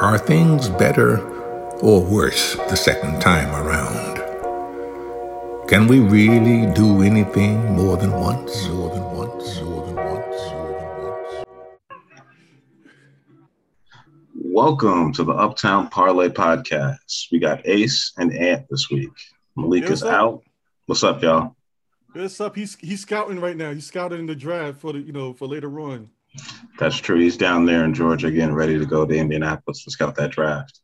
Are things better or worse the second time around? Can we really do anything more than once? More than once? More than once? More than once? Welcome to the Uptown Parlay Podcast. We got Ace and Ant this week. Malik is out. What's up, y'all? What's up? He's he's scouting right now. He's scouting in the draft for the you know for later on. That's true. He's down there in Georgia getting ready to go to Indianapolis to scout that draft.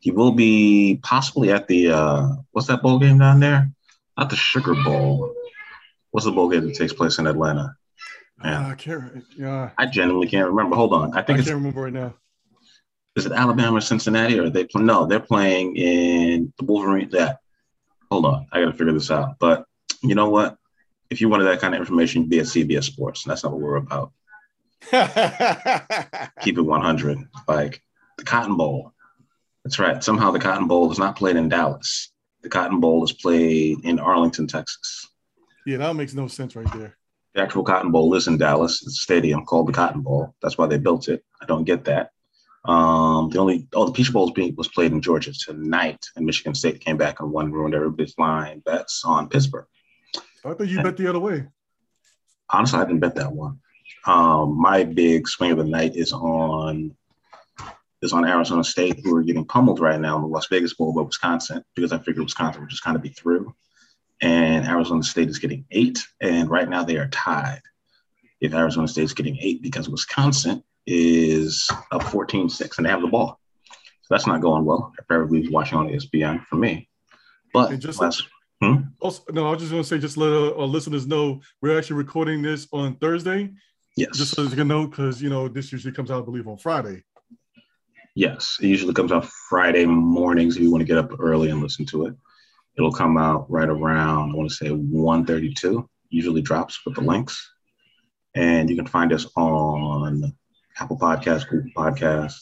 He will be possibly at the uh what's that bowl game down there? Not the Sugar Bowl. What's the bowl game that takes place in Atlanta? Yeah. Ah, I can't. Yeah, I genuinely can't remember. Hold on. I think I think can't it's remember right now. is it Alabama or Cincinnati or are they play, no, they're playing in the Wolverine that hold on, I gotta figure this out. But you know what? If you wanted that kind of information, be at CBS Sports. That's not what we're about. Keep it 100. Like the Cotton Bowl. That's right. Somehow the Cotton Bowl is not played in Dallas. The Cotton Bowl is played in Arlington, Texas. yeah, that makes no sense right there. The actual Cotton Bowl is in Dallas. It's a stadium called the Cotton Bowl. That's why they built it. I don't get that. Um, the only oh the Peach Bowl was being was played in Georgia tonight, and Michigan State came back and won, ruined everybody's line bets on Pittsburgh. I thought you bet the other way. Honestly, I didn't bet that one. Um, my big swing of the night is on is on Arizona State, who are getting pummeled right now in the Las Vegas Bowl by Wisconsin, because I figured Wisconsin would just kind of be through. And Arizona State is getting eight, and right now they are tied. If Arizona State is getting eight, because Wisconsin is up 14-6 and they have the ball. So that's not going well if everybody's watching on ESPN for me. But And just- last, Also, no, I was just going to say, just let uh, our listeners know we're actually recording this on Thursday, yes. just so you can know, because you know this usually comes out, I believe, on Friday. Yes, it usually comes out Friday mornings if you want to get up early and listen to it. It'll come out right around, I want to say 1.32, usually drops with the links. And you can find us on Apple Podcasts, Google Podcasts,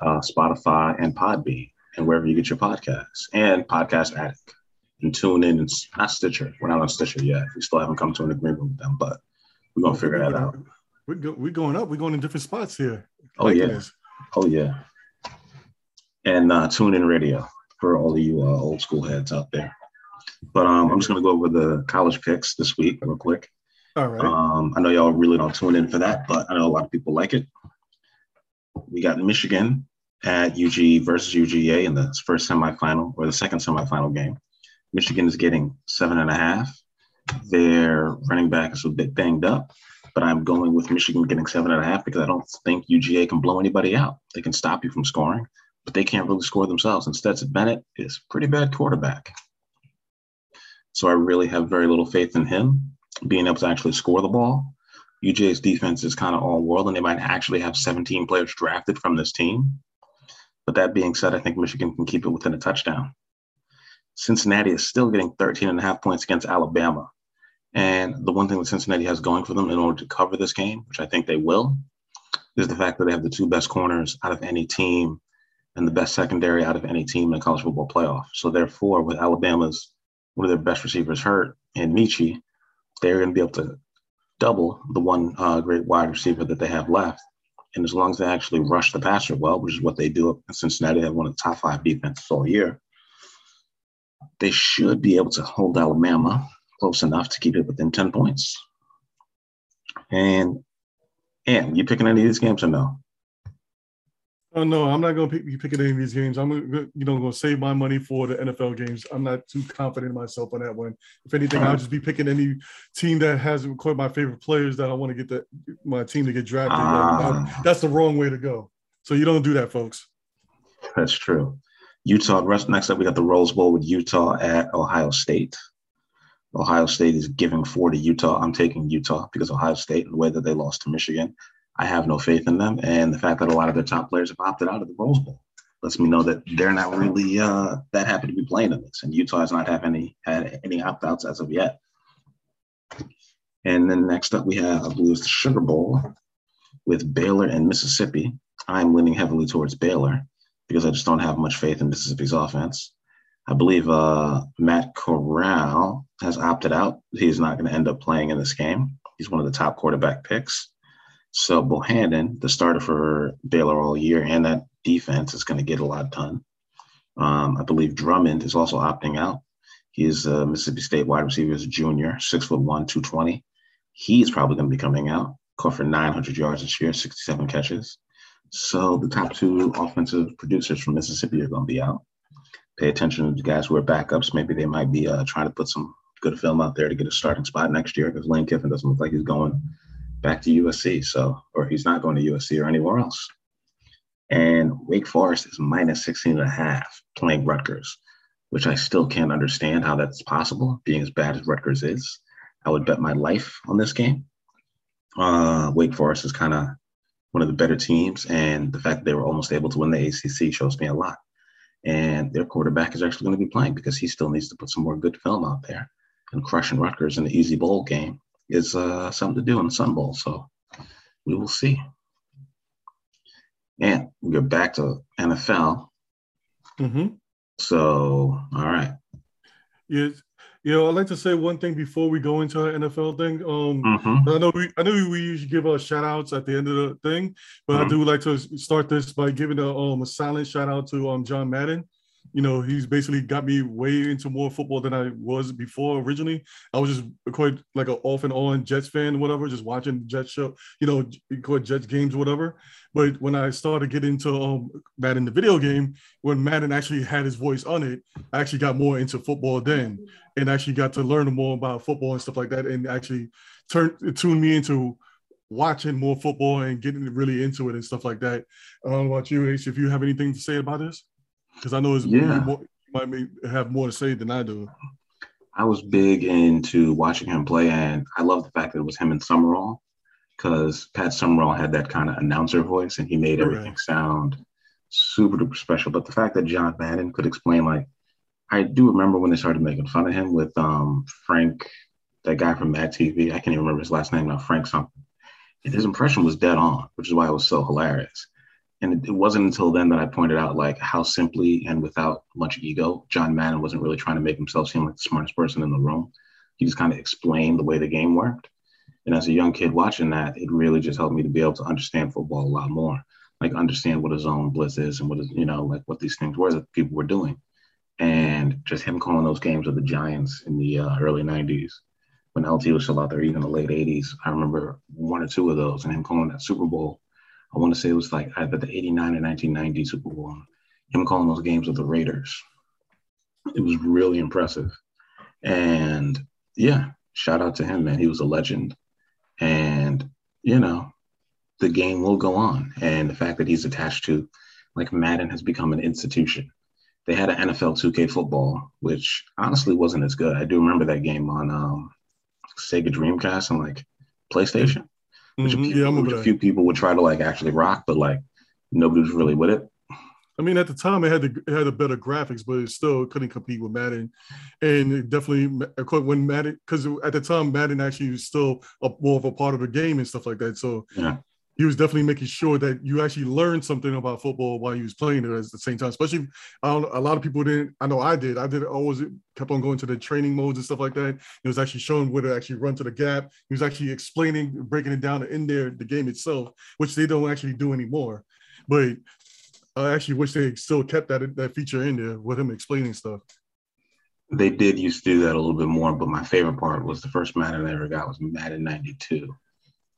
uh, Spotify, and Podbean, and wherever you get your podcasts, and Podcast Addict. And tune in, and not Stitcher. We're not on Stitcher yet. We still haven't come to an agreement with them, but we're going to figure that out. We're, go, we're going up. We're going in different spots here. Oh, Liking yeah. this. Oh yeah. And uh, tune in radio for all of you uh, old school heads out there. But um, I'm just gonna go over the college picks this week real quick. All right. Um, I know y'all really don't tune in for that, but I know a lot of people like it. We got Michigan at UG versus UGA in the first semifinal or the second semifinal game. Michigan is getting seven and a half. Their running back is a bit banged up, but I'm going with Michigan getting seven and a half because I don't think UGA can blow anybody out. They can stop you from scoring, but they can't really score themselves. And Stetson Bennett is pretty bad quarterback. So I really have very little faith in him being able to actually score the ball. UGA's defense is kind of all world, and they might actually have 17 players drafted from this team. But that being said, I think Michigan can keep it within a touchdown. Cincinnati is still getting 13 and a half points against Alabama. And the one thing that Cincinnati has going for them in order to cover this game, which I think they will, is the fact that they have the two best corners out of any team and the best secondary out of any team in college football playoff. So therefore, with Alabama's one of their best receivers hurt and Michi, they're going to be able to double the one uh, great wide receiver that they have left. And as long as they actually rush the passer well, which is what they do in Cincinnati, they have one of the top five defenses all year, they should be able to hold Alabama close enough to keep it within 10 points. And and you picking any of these games or no? Oh no, I'm not going to pick, be picking any of these games. I'm gonna, you know going to save my money for the NFL games. I'm not too confident in myself on that one. If anything, I'll just be picking any team that has recorded my favorite players that I want to get the, my team to get drafted. Ah. That's the wrong way to go. So you don't do that, folks. That's true. Utah. Next up, we got the Rose Bowl with Utah at Ohio State. Ohio State is giving four to Utah. I'm taking Utah because Ohio State, the way that they lost to Michigan, I have no faith in them. And the fact that a lot of their top players have opted out of the Rose Bowl lets me know that they're not really uh, that happy to be playing in this. And Utah has not have any had any opt outs as of yet. And then next up, we have, I believe, it's the Sugar Bowl with Baylor and Mississippi. I'm leaning heavily towards Baylor because I just don't have much faith in Mississippi's offense. I believe uh, Matt Corral has opted out. He's not going to end up playing in this game. He's one of the top quarterback picks. So Bohanon, the starter for Baylor all year, and that defense is going to get a lot done. Um, I believe Drummond is also opting out. He is a Mississippi State wide receiver as a junior, six foot one, 220. He's probably going to be coming out. Caught for 900 yards this year, 67 catches. So the top two offensive producers from Mississippi are going to be out. Pay attention to the guys who are backups. Maybe they might be uh, trying to put some good film out there to get a starting spot next year because Lane Kiffin doesn't look like he's going back to USC. So, or he's not going to USC or anywhere else. And Wake Forest is minus 16 and a half playing Rutgers, which I still can't understand how that's possible, being as bad as Rutgers is. I would bet my life on this game. Uh, Wake Forest is kind of one of the better teams, and the fact that they were almost able to win the ACC shows me a lot. And their quarterback is actually going to be playing because he still needs to put some more good film out there. And crushing Rutgers in the easy bowl game is uh, something to do in the Sun Bowl. So we will see. And we go back to NFL. Mm-hmm. So, all right. Yes. You know, I'd like to say one thing before we go into our NFL thing. Um, Mhm. I know we, I know we usually give our shout outs at the end of the thing, but I Mhm. do like to start this by giving a um a silent shout out to um John Madden. You know, he's basically got me way into more football than I was before originally. I was just quite like an off and on Jets fan, whatever, just watching Jets show, you know, quite Jets games, whatever. But when I started getting into um Madden the video game, when Madden actually had his voice on it, I actually got more into football then and actually got to learn more about football and stuff like that and actually turned it tuned me into watching more football and getting really into it and stuff like that. I don't know about you, Ace, if you have anything to say about this, because I know it's Yeah. more, you might may have more to say than I do. I was big into watching him play, and I love the fact that it was him and Summerall because Pat Summerall had that kind of announcer voice, and he made Right. everything sound super duper special. But the fact that John Madden could explain, like, I do remember when they started making fun of him with um, Frank, that guy from Mad TV. I can't even remember his last name now, Frank something. And his impression was dead on, which is why it was so hilarious. And it, it wasn't until then that I pointed out like how simply and without much ego, John Madden wasn't really trying to make himself seem like the smartest person in the room. He just kind of explained the way the game worked. And as a young kid watching that, it really just helped me to be able to understand football a lot more, like understand what a zone blitz is and what is, you know, like what these things were that people were doing. And just him calling those games with the Giants in the uh, early 90s when LT was still out there, even the late 80s. I remember one or two of those and him calling that Super Bowl. I want to say it was like either the 89 or 1990 Super Bowl. Him calling those games with the Raiders. It was really impressive. And yeah, shout out to him, man. He was a legend. And, you know, the game will go on. And the fact that he's attached to, like, Madden has become an institution. They had an NFL 2K football, which honestly wasn't as good. I do remember that game on um, Sega Dreamcast and like PlayStation. Which, a, Mhm. few, Yeah, which a few people would try to like actually rock, but like nobody was really with it. I mean, at the time, it had the, it had a better graphics, but it still couldn't compete with Madden. And it definitely, when Madden, because at the time, Madden actually was still a, more of a part of the game and stuff like that. So Yeah. he was definitely making sure that you actually learned something about football while you was playing it at the same time. Especially, I don't, a lot of people didn't. I know I did. I did always kept on going to the training modes and stuff like that. It was actually showing where to actually run to the gap. He was actually explaining, breaking it down in there, the game itself, which they don't actually do anymore. But I actually wish they still kept that that feature in there with him explaining stuff. They did used to do that a little bit more, but my favorite part was the first Madden I ever got was Madden 92,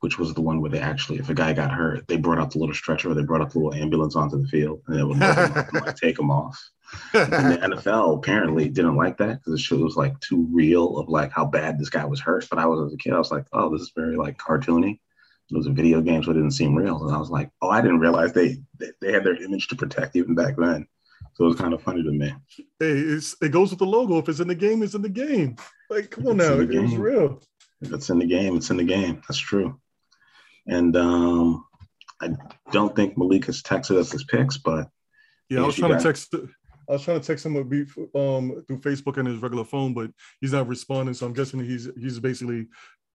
which was the one where they actually, if a guy got hurt, they brought out the little stretcher they brought out the little ambulance onto the field and they would load him up like, take him off. And the NFL apparently didn't like that because it was like too real of like how bad this guy was hurt. But I was as a kid, I was like, oh, this is very like cartoony. It was a video game, so it didn't seem real. And I was like, oh, I didn't realize they they, they had their image to protect even back then. So it was kind of funny to me. hey, it's, it goes with the logo. If it's in the game, it's in the game. Like, come on now, it was real. If it's in the game, it's in the game. That's true. And um, I don't think Malik has texted us his picks, but Yeah, I was trying to text. I was trying to text him a beef, um through Facebook and his regular phone, but he's not responding. So I'm guessing he's he's basically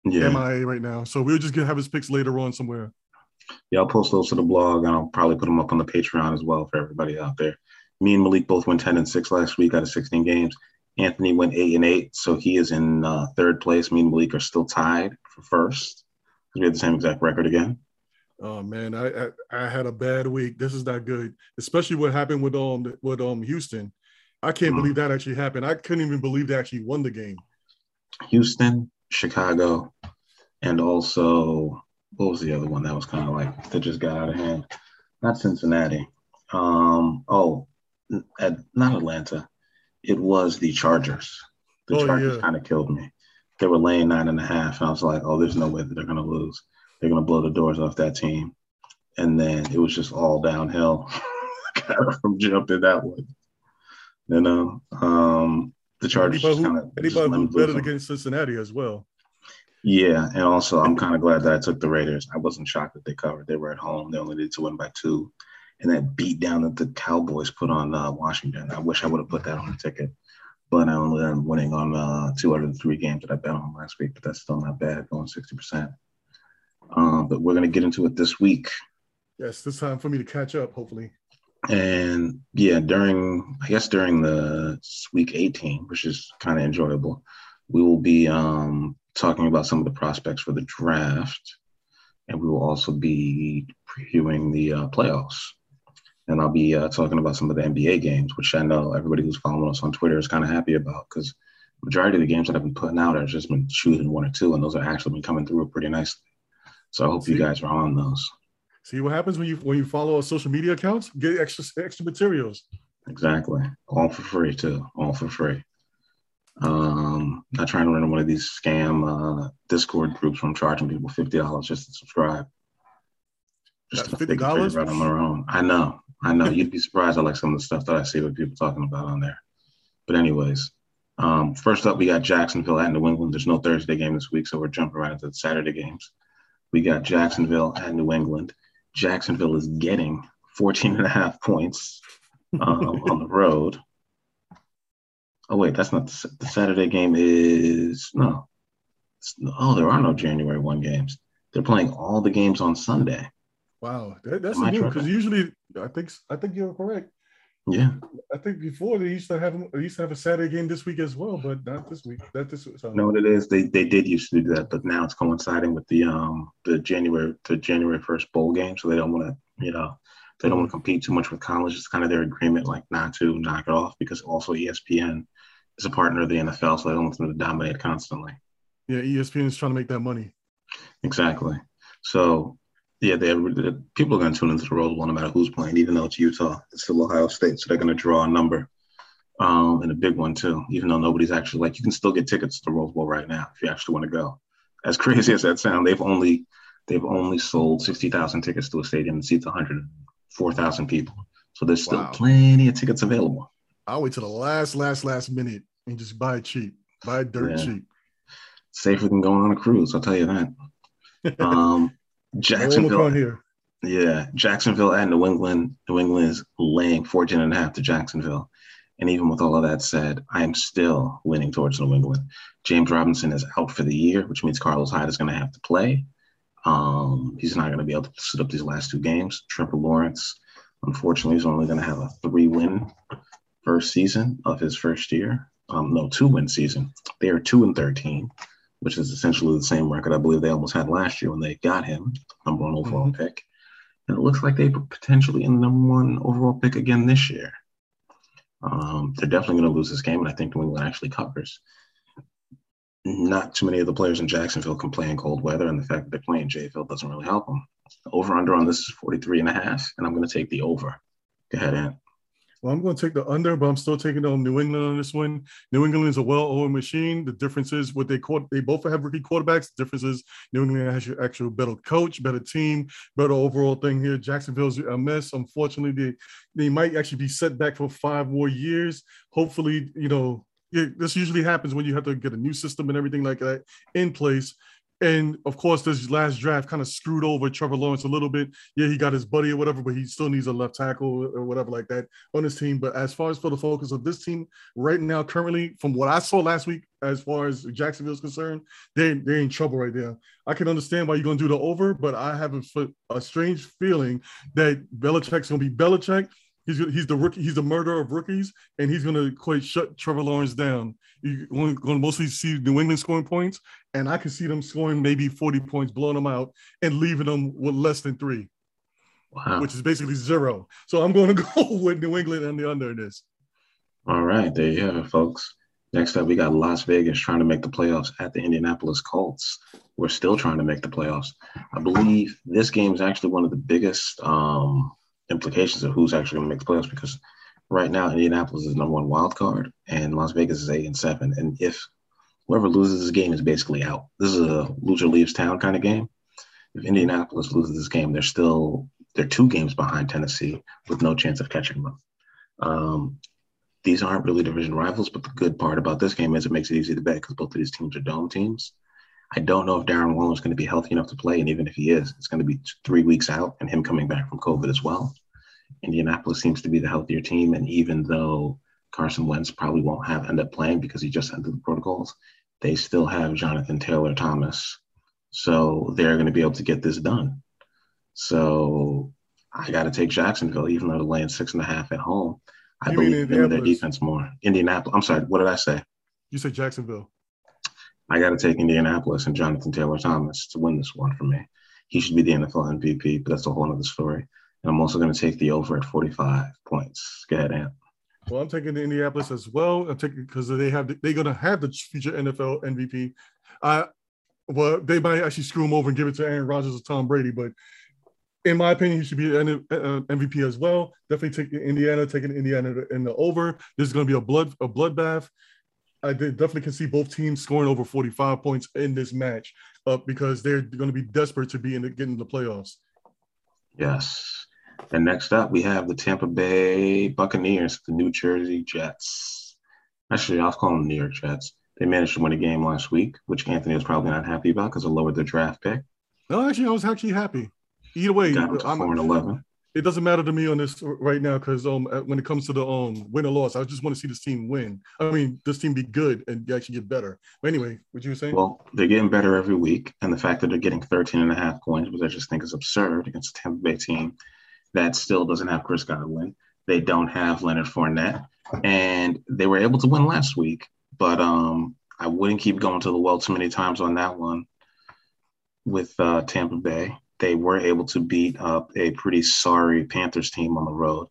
yeah, MIA right now. So we'll just get have his picks later on somewhere. yeah, I'll post those to the blog and I'll probably put them up on the Patreon as well for everybody out there. Me and Malik both went 10 and 6 last week out of 16 games. Anthony went 8 and 8, so he is in uh, third place. Me and Malik are still tied for first because we had the same exact record again. Oh man, I, I, I had a bad week. This is not good, especially what happened with um with um Houston. I can't mm. believe that actually happened. I couldn't even believe they actually won the game. Houston, Chicago, and also what was the other one that was kind of like that just got out of hand? Not Cincinnati. Um, oh, at, not Atlanta. It was the Chargers. The oh, Chargers yeah. kind of killed me. They were laying nine and a half, and I was like, "Oh, there's no way that they're going to lose. They're going to blow the doors off that team." And then it was just all downhill from jumping that one. You know, um, the Chargers anybody kind of anybody who betted against Cincinnati as well. Yeah, and also I'm kind of glad that I took the Raiders. I wasn't shocked that they covered. They were at home. They only needed to win by two, and that beat down that the Cowboys put on uh, Washington. I wish I would have put that on the ticket, but I only up winning on uh, two out of the three games that I bet on last week. But that's still not bad, going sixty percent. Um, but we're gonna get into it this week. Yes, this time for me to catch up, hopefully. And yeah, during I guess during the week 18, which is kind of enjoyable, we will be um, talking about some of the prospects for the draft, and we will also be previewing the uh, playoffs. And I'll be uh, talking about some of the NBA games, which I know everybody who's following us on Twitter is kind of happy about because majority of the games that I've been putting out are just been shooting one or two, and those are actually been coming through pretty nicely. So I hope See? you guys are on those. See what happens when you when you follow our social media accounts? Get extra extra materials. Exactly, all for free too. All for free. Um, not trying to run one of these scam uh, Discord groups from charging people fifty dollars just to subscribe. Just fifty dollars right on their own. I know, I know. You'd be surprised at like some of the stuff that I see with people talking about on there. But anyways, um, first up we got Jacksonville at New England. There's no Thursday game this week, so we're jumping right into the Saturday games. We got Jacksonville at New England. Jacksonville is getting 14 and a half points um, on the road. Oh wait, that's not the, the Saturday game. Is no. Oh, there are no January one games. They're playing all the games on Sunday. Wow, that, that's new because usually I think I think you're correct. Yeah, I think before they used to have they used to have a Saturday game this week as well, but not this week. That this so. no, what it is they they did used to do that, but now it's coinciding with the um the January the January first bowl game, so they don't want to you know they don't want to compete too much with college. It's kind of their agreement, like not to knock it off, because also ESPN is a partner of the NFL, so they don't want them to dominate constantly. Yeah, ESPN is trying to make that money. Exactly. So, yeah, they people are going to tune into the Rose Bowl no matter who's playing, even though it's Utah. It's still Ohio State, so they're going to draw a number, um, and a big one too. Even though nobody's actually like, you can still get tickets to the Rose Bowl right now if you actually want to go. As crazy as that sounds, they've only they've only sold sixty thousand tickets to a stadium that seats one hundred four thousand people. So there's still wow. plenty of tickets available. I'll wait to the last, last, last minute and just buy it cheap. Buy it dirt yeah. cheap. Safer than going on a cruise, I'll tell you that. Um, Jacksonville. here. Yeah, Jacksonville at New England. New England is laying 14 and a half to Jacksonville. And even with all of that said, I am still leaning towards New England. James Robinson is out for the year, which means Carlos Hyde is going to have to play. Um, he's not going to be able to sit up these last two games. Trevor Lawrence, unfortunately, is only going to have a three win first season of his first year um, no, two win season. They are two and 13, which is essentially the same record I believe they almost had last year when they got him, number one overall mm-hmm. pick. And it looks like they potentially in the number one overall pick again this year. Um, they're definitely going to lose this game, and I think New England actually covers. Not too many of the players in Jacksonville can play in cold weather, and the fact that they're playing J-Field doesn't really help them. over under on this is 43 and a half, and I'm going to take the over. Go ahead, Ant. Well, I'm going to take the under, but I'm still taking on New England on this one. New England is a well-oiled machine. The difference is what they caught. They both have rookie quarterbacks. The difference is New England has your actual better coach, better team, better overall thing here. Jacksonville's a mess. Unfortunately, they they might actually be set back for five more years. Hopefully, you know, this usually happens when you have to get a new system and everything like that in place. And of course, this last draft kind of screwed over Trevor Lawrence a little bit. Yeah, he got his buddy or whatever, but he still needs a left tackle or whatever like that on his team. But as far as for the focus of this team right now, currently, from what I saw last week, as far as Jacksonville is concerned, they they're in trouble right there. I can understand why you're going to do the over, but I have a, a strange feeling that Belichick's going to be Belichick He's he's the rookie. He's the murderer of rookies, and he's going to quite shut Trevor Lawrence down. You're going to mostly see New England scoring points, and I can see them scoring maybe 40 points, blowing them out, and leaving them with less than three, Wow. which is basically zero. So I'm going to go with New England and the under in this. All right, there you have it, folks. Next up, we got Las Vegas trying to make the playoffs at the Indianapolis Colts. We're still trying to make the playoffs. I believe this game is actually one of the biggest um, implications of who's actually going to make the playoffs because right now Indianapolis is number one wild card and Las Vegas is eight and seven. And if whoever loses this game is basically out, this is a loser leaves town kind of game. If Indianapolis loses this game, they're still they're two games behind Tennessee with no chance of catching them. Um, these aren't really division rivals, but the good part about this game is it makes it easy to bet because both of these teams are dome teams. I don't know if Darren Waller is going to be healthy enough to play, and even if he is, it's going to be three weeks out, and him coming back from COVID as well. Indianapolis seems to be the healthier team, and even though Carson Wentz probably won't have end up playing because he just entered the protocols, they still have Jonathan Taylor Thomas, so they're going to be able to get this done. So I got to take Jacksonville, even though they're laying six and a half at home. I You believe in their defense more. Indianapolis. I'm sorry. What did I say? You said Jacksonville. I got to take Indianapolis and Jonathan Taylor Thomas to win this one for me. He should be the NFL MVP, but that's a whole other story. And I'm also going to take the over at 45 points. Go ahead, Ant. Well, I'm taking the Indianapolis as well. I'm taking because they have they're gonna have the future NFL MVP. I well, they might actually screw him over and give it to Aaron Rodgers or Tom Brady, but in my opinion, he should be an uh, MVP as well. Definitely taking Indiana, taking Indiana in the over. This is going to be a blood a bloodbath. I definitely can see both teams scoring over 45 points in this match, uh, because they're going to be desperate to be in the, getting the playoffs. Yes. And next up, we have the Tampa Bay Buccaneers, the New Jersey Jets. Actually, I was calling them the New York Jets. They managed to win a game last week, which Anthony was probably not happy about because it lowered their draft pick. No, actually, I was actually happy. Either way, to I'm- four and eleven. It doesn't matter to me on this right now because um when it comes to the um win or loss, I just want to see this team win. I mean, this team be good and actually get better. But anyway, what you were saying? Well, they're getting better every week. And the fact that they're getting 13 and a half points, which I just think is absurd against a Tampa Bay team that still doesn't have Chris Godwin. They don't have Leonard Fournette. And they were able to win last week. But um, I wouldn't keep going to the well too many times on that one with uh, Tampa Bay. They were able to beat up a pretty sorry Panthers team on the road.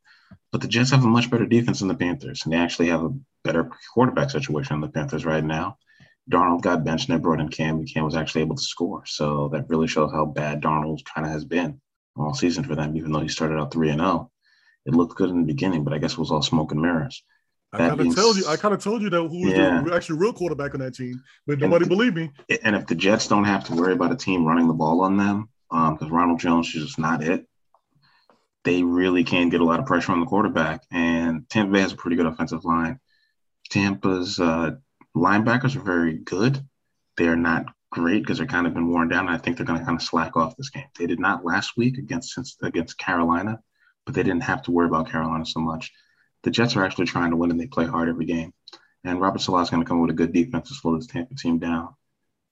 But the Jets have a much better defense than the Panthers. And they actually have a better quarterback situation than the Panthers right now. Darnold got benched and they brought in Cam, and Cam was actually able to score. So that really shows how bad Darnold kind of has been all season for them, even though he started out 3 and 0. It looked good in the beginning, but I guess it was all smoke and mirrors. I kind of told you, I kind of told you that who was Yeah. the actually real quarterback on that team, but nobody the- believed me. And if the Jets don't have to worry about a team running the ball on them, because Ronald Jones is just not it, they really can get a lot of pressure on the quarterback. And Tampa Bay has a pretty good offensive line. Tampa's uh, linebackers are very good. They're not great because they're kind of been worn down. And I think they're going to kind of slack off this game. They did not last week against against Carolina, but they didn't have to worry about Carolina so much. The Jets are actually trying to win, and they play hard every game. And Robert Saleh is going to come with a good defense to slow this Tampa team down.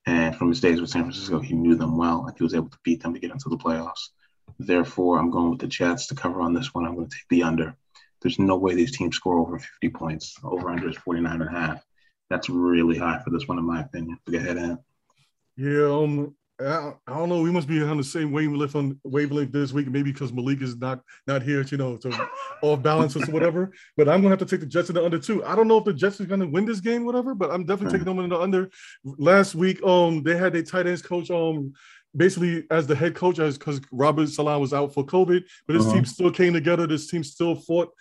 And from his days with San Francisco, he knew them well, and he was able to beat them to get into the playoffs. Therefore, I'm going with the Jets to cover on this one. I'm going to take the under. There's no way these teams score over 50 points. Over under is 49 and a half. That's really high for this one, in my opinion. Go ahead, Ant. Yeah, I, I don't know. We must be on the same wavelength on wavelength this week, maybe because Malik is not not here, you know, to off balance or whatever. But I'm gonna have to take the Jets in the under too. I don't know if the Jets are gonna win this game, whatever. But I'm definitely taking them in the under. Last week, um, they had their tight ends coach, um, basically as the head coach, as because Robert Saleh was out for COVID, but this Uh-huh. team still came together. This team still fought,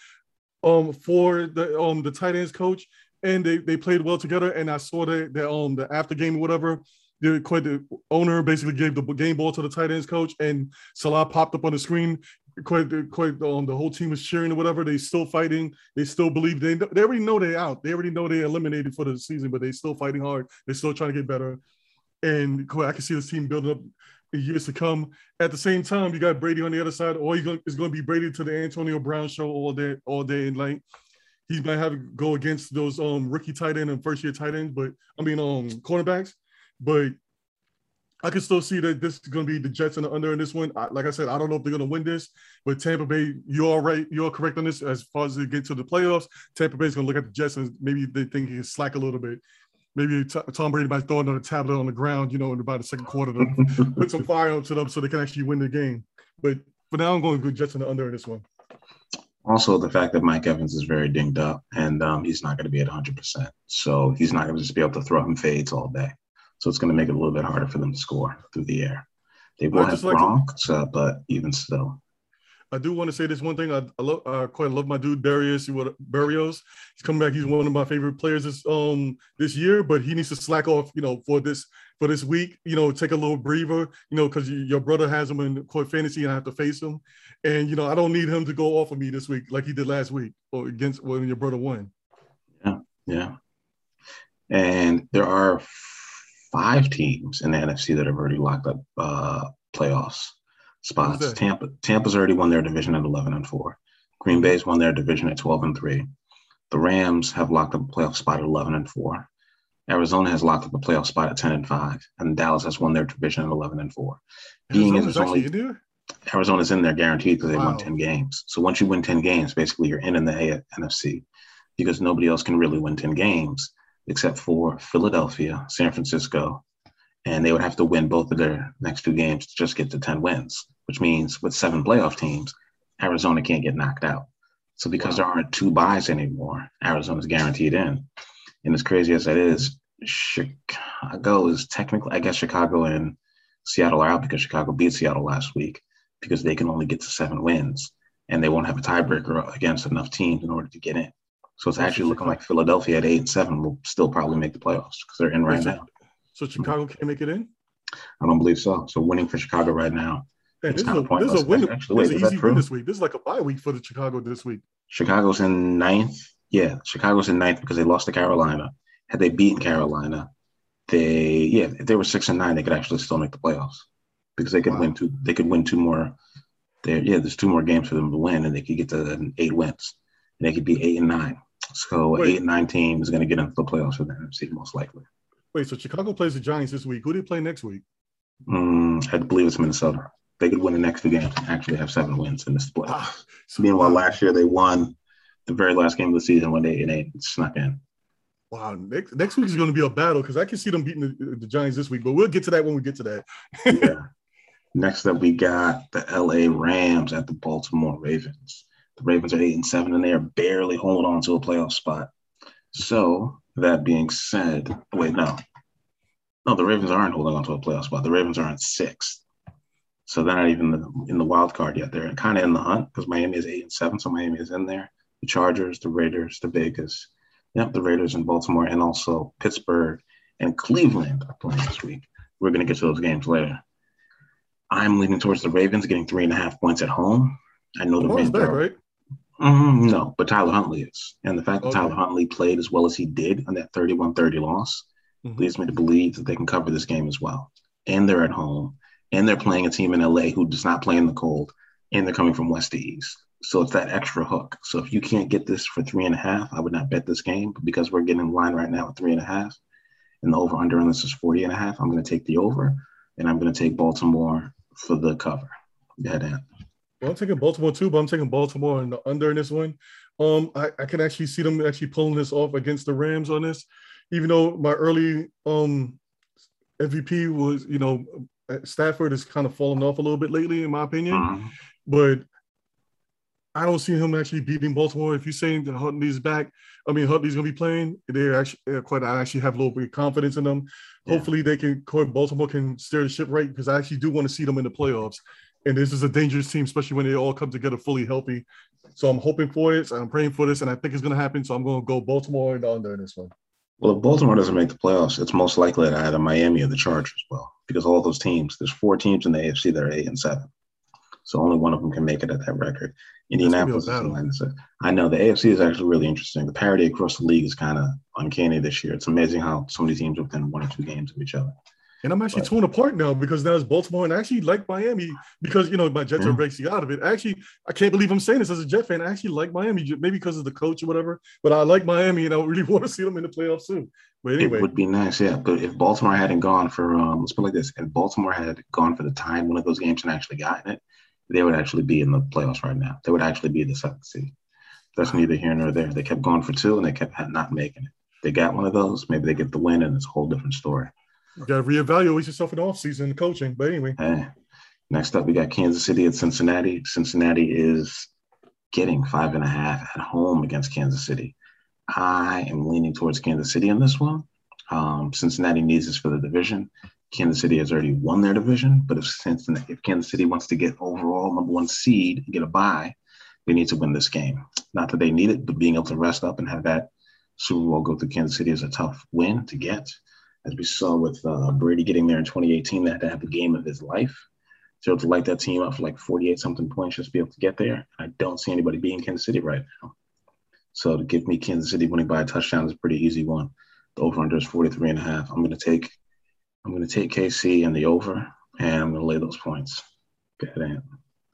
um, for the um the tight ends coach, and they they played well together. And I saw the the um the after game, whatever quite the owner basically gave the game ball to the tight ends coach, and Saleh popped up on the screen. Quite, quite. Um, the whole team was cheering or whatever. They still fighting. They still believe they. They already know they're out. They already know they're eliminated for the season, but they still fighting hard. They're still trying to get better. And I can see this team building up years to come. At the same time, you got Brady on the other side. All is going to be Brady to the Antonio Brown show all day, all day and night. He's gonna have to go against those um rookie tight end and first year tight ends, but I mean um cornerbacks. But I can still see that this is going to be the Jets in the under in this one. I, like I said, I don't know if they're going to win this, but Tampa Bay, you're right. You're correct on this. As far as they get to the playoffs, Tampa Bay is going to look at the Jets and maybe they think he can slack a little bit. maybe T- Tom Brady might throw another tablet on the ground, you know, in about the second quarter to put some fire onto them so they can actually win the game. But for now, I'm going to go Jets in the under in this one. Also, the fact that Mike Evans is very dinged up and um, he's not going to be at 100%. So he's not going to just be able to throw him fades all day. So it's going to make it a little bit harder for them to score through the air. They will have like Gronk, so, but even still. I do want to say this one thing. I, I love, I quite love my dude Darius Berrios. He's coming back. He's one of my favorite players this um this year, but he needs to slack off, you know, for this for this week. You know, take a little breather. You know, because your brother has him in court fantasy, and I have to face him. And you know, I don't need him to go off of me this week like he did last week or against when your brother won. Yeah, yeah. And there are five teams in the NFC that have already locked up uh, playoffs spots. Tampa Tampa's already won their division at 11 and 4. Green Bay's won their division at 12 and 3. The Rams have locked up a playoff spot at 11 and 4. Arizona has locked up a playoff spot at 10 and 5. And Dallas has won their division at 11 and 4. Being Arizona's only, in there? Arizona's in there guaranteed because they wow. won 10 games. So once you win 10 games, basically you're in in the A- NFC because nobody else can really win 10 games except for Philadelphia, San Francisco, and they would have to win both of their next two games to just get to 10 wins, which means with seven playoff teams, Arizona can't get knocked out. So because wow. there aren't two buys anymore, Arizona's guaranteed in. And as crazy as that is, Chicago is technically, I guess Chicago and Seattle are out because Chicago beat Seattle last week because they can only get to seven wins and they won't have a tiebreaker against enough teams in order to get in. So it's actually looking like Philadelphia at eight and seven will still probably make the playoffs because they're in right now. So Chicago mm-hmm. can't make it in? I don't believe so. So winning for Chicago right now. Man, this, is a, this is a win. Actually, wait, this is an easy win this week. This is like a bye week for the Chicago this week. Chicago's in ninth. Yeah, Chicago's in ninth because they lost to Carolina. Had they beaten Carolina, they yeah, if they were six and nine, they could actually still make the playoffs because they could wow. win two. They could win two more. There, yeah, there's two more games for them to win, and they could get to eight wins. And they could be eight and nine. So Wait. eight and nine team is going to get into the playoffs for the NFC most likely. Wait, so Chicago plays the Giants this week. Who do they play next week? Mm, I believe it's Minnesota. They could win the next two games and actually have seven wins in this playoffs. Ah, so Meanwhile, last year they won the very last game of the season when they and they snuck in. Wow, next next week is going to be a battle because I can see them beating the, the, Giants this week, but we'll get to that when we get to that. yeah. Next up, we got the LA Rams at the Baltimore Ravens. The Ravens are eight and seven, and they are barely holding on to a playoff spot. So that being said, wait, no. No, the Ravens aren't holding on to a playoff spot. The Ravens are in sixth. So they're not even in the wild card yet. They're kind of in the hunt because Miami is eight and seven. So Miami is in there. The Chargers, the Raiders, the Vegas. Yep, the Raiders in Baltimore and also Pittsburgh and Cleveland are playing this week. We're going to get to those games later. I'm leaning towards the Ravens getting three and a half points at home. I know the Ravens. Back, right? Mm, no, but Tyler Huntley is. And the fact that okay. Tyler Huntley played as well as he did on that 31 30 loss mm-hmm. leads me to believe that they can cover this game as well. And they're at home. And they're playing a team in LA who does not play in the cold. And they're coming from west to east. So it's that extra hook. So if you can't get this for three and a half, I would not bet this game. But because we're getting in line right now at three and a half, and the over under on this is 40 and a half, I'm going to take the over. And I'm going to take Baltimore for the cover. Go ahead, Ant. Well, I'm taking Baltimore too, but I'm taking Baltimore and the under in this one. Um, I, I can actually see them actually pulling this off against the Rams on this, even though my early um MVP was, you know, Stafford has kind of fallen off a little bit lately, in my opinion. Uh-huh. But I don't see him actually beating Baltimore. If you're saying that Huntley's back, I mean Huntley's gonna be playing. They're actually they're quite. I actually have a little bit of confidence in them. Yeah. Hopefully, they can. Baltimore can steer the ship right because I actually do want to see them in the playoffs and this is a dangerous team, especially when they all come together fully healthy. So I'm hoping for it. And I'm praying for this, and I think it's going to happen. So I'm going to go Baltimore and the under in this one. Well, if Baltimore doesn't make the playoffs, it's most likely that either Miami or the Chargers will, because all those teams, there's four teams in the AFC that are eight and seven. So only one of them can make it at that record. Indianapolis is nine I know the AFC is actually really interesting. The parity across the league is kind of uncanny this year. It's amazing how so many teams are within one or two games of each other. And I'm actually torn apart now because now it's Baltimore and I actually like Miami because you know my Jets mm-hmm. are basically out of it. Actually, I can't believe I'm saying this as a Jet fan. I actually like Miami, maybe because of the coach or whatever. But I like Miami and I really want to see them in the playoffs too. But anyway, it would be nice, yeah. But if Baltimore hadn't gone for, um, let's put it like this: if Baltimore had gone for the time one of those games and actually gotten it, they would actually be in the playoffs right now. They would actually be the second seed. That's neither here nor there. They kept going for two and they kept not making it. they got one of those, maybe they get the win, and it's a whole different story. You got to reevaluate yourself in the offseason coaching. But anyway. Hey, next up, we got Kansas City at Cincinnati. Cincinnati is getting five and a half at home against Kansas City. I am leaning towards Kansas City in this one. Um, Cincinnati needs this for the division. Kansas City has already won their division, but if Cincinnati, if Kansas City wants to get overall number one seed and get a bye, they need to win this game. Not that they need it, but being able to rest up and have that Super Bowl go through Kansas City is a tough win to get. As we saw with uh, Brady getting there in 2018, they had to have the game of his life to be able to light that team up for like 48 something points just to be able to get there. I don't see anybody being Kansas City right now. So to give me Kansas City winning by a touchdown is a pretty easy one. The over under is 43 and a half. I'm going to take I'm to take KC and the over, and I'm going to lay those points. Go ahead,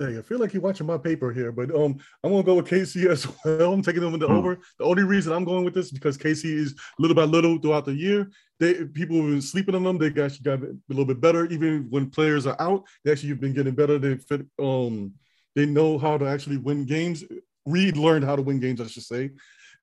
Hey, I feel like you're watching my paper here, but um, I'm gonna go with KC as well. I'm taking them the hmm. over. The only reason I'm going with this is because KC is little by little throughout the year. They people have been sleeping on them. They actually got a little bit better. Even when players are out, they actually have been getting better. They fit um they know how to actually win games. Reid learned how to win games, I should say.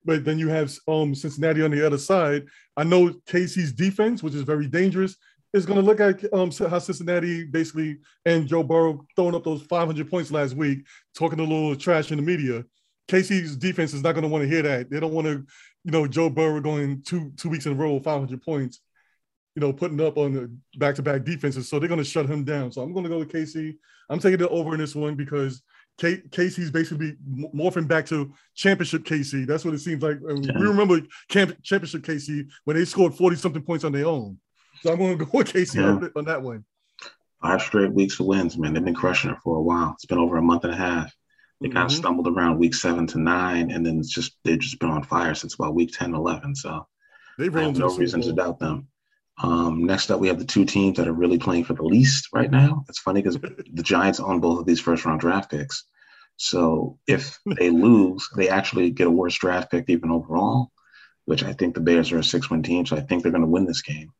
But then you have um Cincinnati on the other side. I know KC's defense, which is very dangerous is going to look at um, how Cincinnati basically and Joe Burrow throwing up those 500 points last week, talking a little trash in the media. KC's defense is not going to want to hear that. They don't want to, you know, Joe Burrow going two two weeks in a row with 500 points, you know, putting up on the back-to-back defenses. So they're going to shut him down. So I'm going to go with KC. I'm taking it over in this one because K- KC's basically morphing back to championship KC. That's what it seems like. Mean, we remember camp- championship KC when they scored 40 something points on their own. So I'm going to go with KC yeah. on that one. Five straight weeks of wins, man. They've been crushing it for a while. It's been over a month and a half. They mm-hmm. kind of stumbled around week seven to nine, and then it's just they've just been on fire since about week 10, 11. So they have no reason to doubt them. Um, next up, we have the two teams that are really playing for the least right now. It's funny because the Giants own both of these first round draft picks. So if they lose, they actually get a worse draft pick even overall, which I think the Bears are a six win team. So I think they're going to win this game.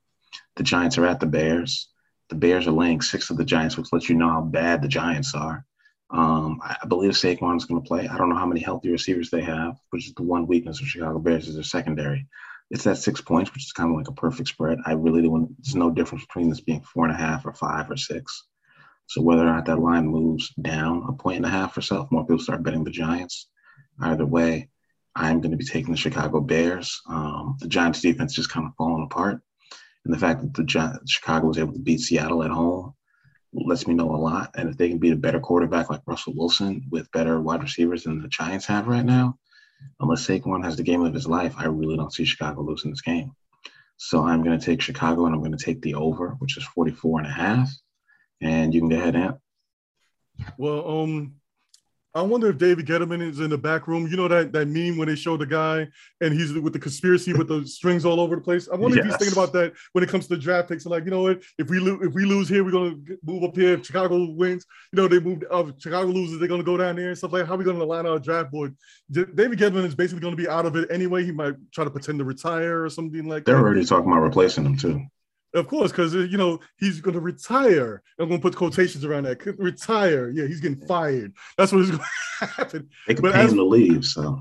The Giants are at the Bears. The Bears are laying six of the Giants, which lets you know how bad the Giants are. Um, I believe Saquon is going to play. I don't know how many healthy receivers they have, which is the one weakness of Chicago Bears is their secondary. It's at six points, which is kind of like a perfect spread. I really don't. Want there's no difference between this being four and a half or five or six. So whether or not that line moves down a point and a half or so, more people start betting the Giants, either way, I'm going to be taking the Chicago Bears. Um, the Giants defense just kind of falling apart. And the fact that the Chicago was able to beat Seattle at home lets me know a lot. And if they can beat a better quarterback like Russell Wilson with better wide receivers than the Giants have right now, unless Saquon has the game of his life, I really don't see Chicago losing this game. So I'm going to take Chicago and I'm going to take the over, which is 44 and a half. And you can go ahead, Ant. Well, um, I wonder if David Gettleman is in the back room. You know that that meme when they show the guy and he's with the conspiracy with the strings all over the place. I wonder yes. if he's thinking about that when it comes to the draft picks. like, you know what? If we lose, if we lose here, we're gonna move up here. If Chicago wins, you know, they move. Uh, Chicago loses, they're gonna go down there and stuff like. How are we gonna line our draft board? David Gettleman is basically gonna be out of it anyway. He might try to pretend to retire or something like They're that. They're already talking about replacing him too. Of course, because you know he's going to retire. I'm going to put quotations around that. Retire. Yeah, he's getting fired. That's what is going to happen. They can but pay as, him to leave. So,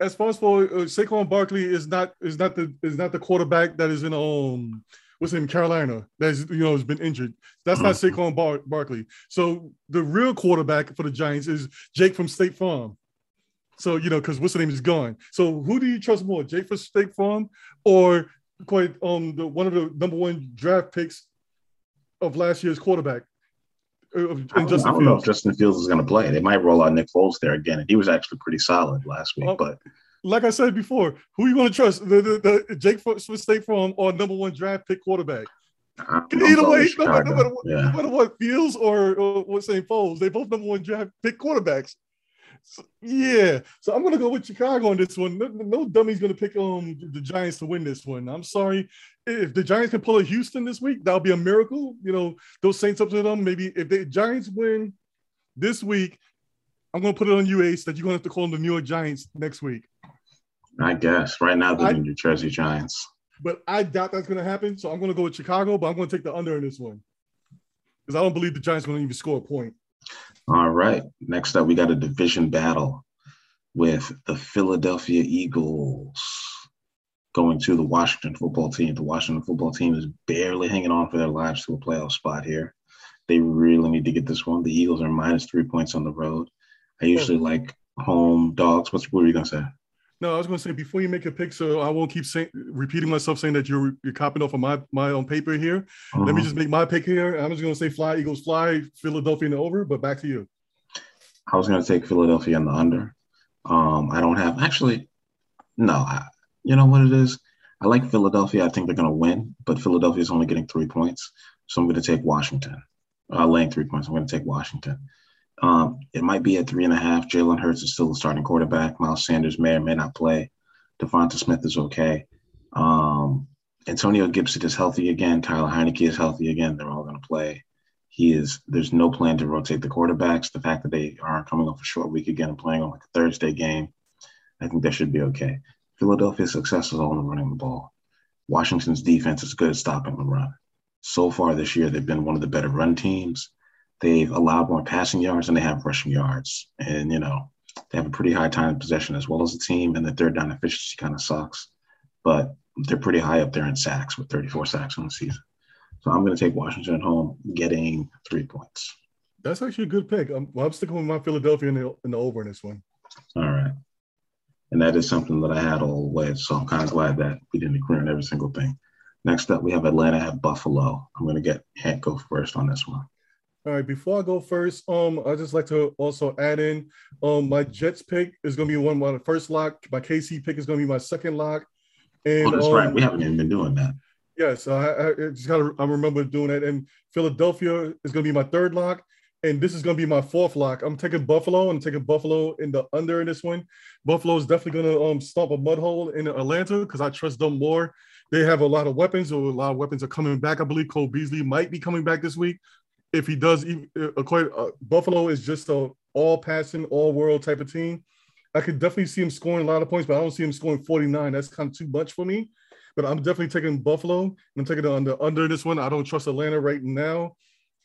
as far as for uh, Saquon Barkley is not is not the is not the quarterback that is in um what's in Carolina that's you know has been injured. That's not mm-hmm. Saquon Bar- Barkley. So the real quarterback for the Giants is Jake from State Farm. So you know because what's the name is gone. So who do you trust more, Jake from State Farm or quite um the one of the number one draft picks of last year's quarterback. Uh, I don't, I don't know if Justin Fields is going to play. They might roll out Nick Foles there again, and he was actually pretty solid last week. Uh, but like I said before, who are you going to trust? The, the, the Jake State from or number one draft pick quarterback? Either way, no matter, no, matter what, yeah. no matter what Fields or, or what St. Foles, they both number one draft pick quarterbacks. So, yeah, so I'm gonna go with Chicago on this one. No, no dummy's gonna pick um the Giants to win this one. I'm sorry if the Giants can pull a Houston this week, that'll be a miracle. You know, those Saints up to them. Maybe if the Giants win this week, I'm gonna put it on you, Ace, that you're gonna have to call them the New York Giants next week. I guess right now they're the New Jersey Giants. But I doubt that's gonna happen. So I'm gonna go with Chicago, but I'm gonna take the under in this one because I don't believe the Giants are gonna even score a point. All right. Next up, we got a division battle with the Philadelphia Eagles going to the Washington football team. The Washington football team is barely hanging on for their lives to a playoff spot here. They really need to get this one. The Eagles are minus three points on the road. I usually like home dogs. What's what were you gonna say? No, I was going to say before you make a pick, so I won't keep saying repeating myself saying that you're you're copying off of my my own paper here. Let me Mhm. just make my pick here. I'm just going to say fly Eagles fly Philadelphia in the over, but back to you. I was going to take Philadelphia on the under. Um, I don't have actually. No, I, you know what it is. I like Philadelphia. I think they're going to win, but Philadelphia is only getting three points, so I'm going to take Washington. Uh, laying three points. I'm going to take Washington. Um, it might be at three and a half. Jalen Hurts is still the starting quarterback. Miles Sanders may or may not play. DeVonta Smith is okay. Um, Antonio Gibson is healthy again. Tyler Heinicke is healthy again. They're all going to play. He is. There's no plan to rotate the quarterbacks. The fact that they are coming off a short week again and playing on like a Thursday game, I think that should be okay. Philadelphia's success is all in running the ball. Washington's defense is good at stopping the run. So far this year, they've been one of the better run teams. They've allowed more passing yards than they have rushing yards. And, you know, they have a pretty high time of possession as well as a team, and the third down efficiency kind of sucks. But they're pretty high up there in sacks with 34 sacks on the season. So I'm going to take Washington at home, getting three points. That's actually a good pick. I'm, well, I'm sticking with my Philadelphia in the, in the over in this one. All right. And that is something that I had all the way. So I'm kind of glad that we didn't agree on every single thing. Next up, we have Atlanta at Buffalo. I'm going to get Hank go first on this one. All right, before I go first, um, I just like to also add in um my Jets pick is gonna be one my first lock. My KC pick is gonna be my second lock. And Oh, that's um, right. We haven't even been doing that. Yes, I, I I just gotta I remember doing that. And Philadelphia is gonna be my third lock, and this is gonna be my fourth lock. I'm taking Buffalo. I'm taking Buffalo in the under in this one. Buffalo is definitely gonna um stomp a mud hole in Atlanta because I trust them more. They have a lot of weapons, or a lot of weapons are coming back. I believe Cole Beasley might be coming back this week. If he does, uh, according uh, Buffalo is just a all passing, all world type of team. I could definitely see him scoring a lot of points, but I don't see him scoring 49. That's kind of too much for me. But I'm definitely taking Buffalo. I'm taking it under under this one. I don't trust Atlanta right now.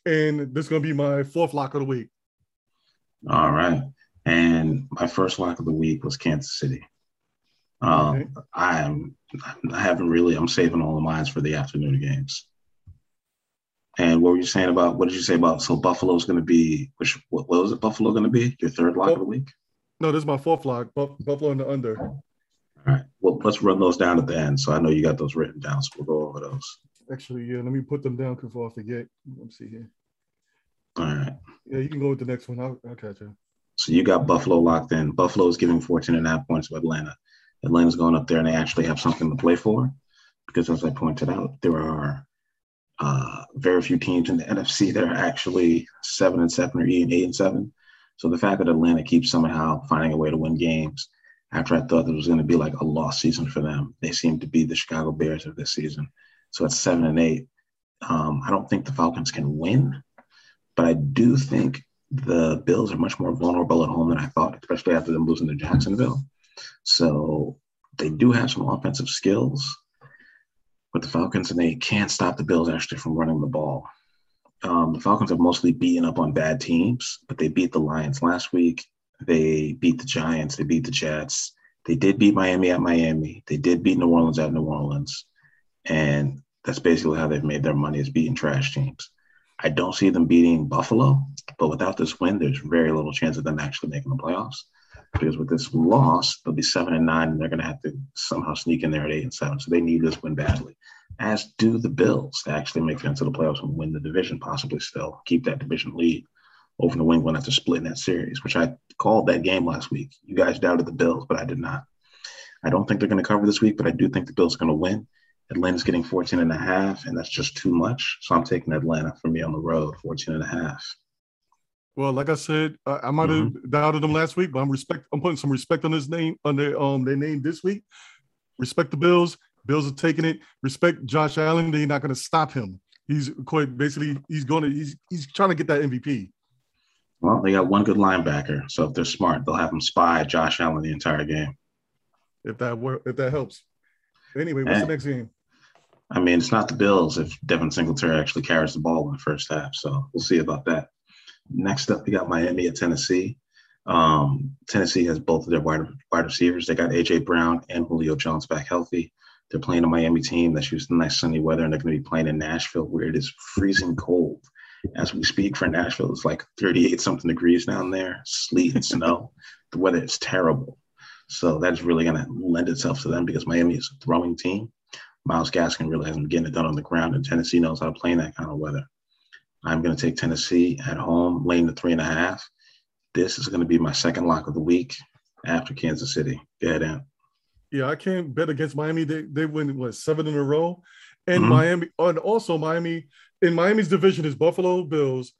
And this is gonna be my fourth lock of the week. All right. And my first lock of the week was Kansas City. Um, Okay. I am. I haven't really. I'm saving all the mine for the afternoon games. And what were you saying about? What did you say about? So Buffalo's going to be. Which what, what was it? Buffalo going to be your third lock of the week? No, this is my fourth lock. Buff- Buffalo in the under. All right. Well, let's run those down at the end. So I know you got those written down. So we'll go over those. Actually, yeah, let me put them down before I forget. Let me see here. All right. Yeah, you can go with the next one. I'll, I'll catch you. So you got Buffalo locked in. Buffalo is giving 14 and a half points to Atlanta. Atlanta's going up there and they actually have something to play for because, as I pointed out, there are uh, very few teams in the NFC that are actually seven and seven or eight and eight and seven. So the fact that Atlanta keeps somehow finding a way to win games after I thought it was going to be like a lost season for them, they seem to be the Chicago Bears of this season. So it's seven and eight. Um, I don't think the Falcons can win, but I do think the Bills are much more vulnerable at home than I thought, especially after them losing to Jacksonville. So they do have some offensive skills with the Falcons, and they can't stop the Bills actually from running the ball. Um, the Falcons have mostly beaten up on bad teams, but they beat the Lions last week. They beat the Giants. They beat the Jets. They did beat Miami at Miami. They did beat New Orleans at New Orleans. And that's basically how they've made their money is beating trash teams. I don't see them beating Buffalo, but without this win, there's very little chance of them actually making the playoffs. Because with this loss, they'll be seven and nine, and they're going to have to somehow sneak in there at eight and seven. So they need this win badly, as do the Bills to actually make it into the playoffs and win the division, possibly still keep that division lead over New England after splitting that series, which I called that game last week. You guys doubted the Bills, but I did not. I don't think they're going to cover this week, but I do think the Bills are going to win. Atlanta's getting 14 and a half, and that's just too much. So I'm taking Atlanta for me on the road, 14 and a half. Well, like I said, I, I might have doubted them last week, but I'm respect. I'm putting some respect on his name on their um their name this week. Respect the Bills. Bills are taking it. Respect Josh Allen. They're not going to stop him. He's quite basically he's going to he's he's trying to get that MVP. Well, they got one good linebacker, so if they're smart, they'll have him spy Josh Allen the entire game. If that were, if that helps. Anyway, what's Eh. the next game? I mean, it's not the Bills if Devin Singletary actually carries the ball in the first half. So we'll see about that. Next up, we got Miami at Tennessee. Um, Tennessee has both of their wide, wide receivers. They got AJ Brown and Julio Jones back healthy. They're playing a Miami team that's used to nice sunny weather, and they're going to be playing in Nashville, where it is freezing cold. As we speak for Nashville, it's like 38 something degrees down there, sleet and snow. the weather is terrible. So that's really going to lend itself to them because Miami is a throwing team. Myles Gaskin really hasn't been getting it done on the ground, and Tennessee knows how to play in that kind of weather. I'm going to take Tennessee at home, laying the three and a half. This is going to be my second lock of the week after Kansas City. Go ahead, Ant. Yeah, I can't bet against Miami. They they win what seven in a row, and mm-hmm. Miami, and also Miami in Miami's division is Buffalo Bills,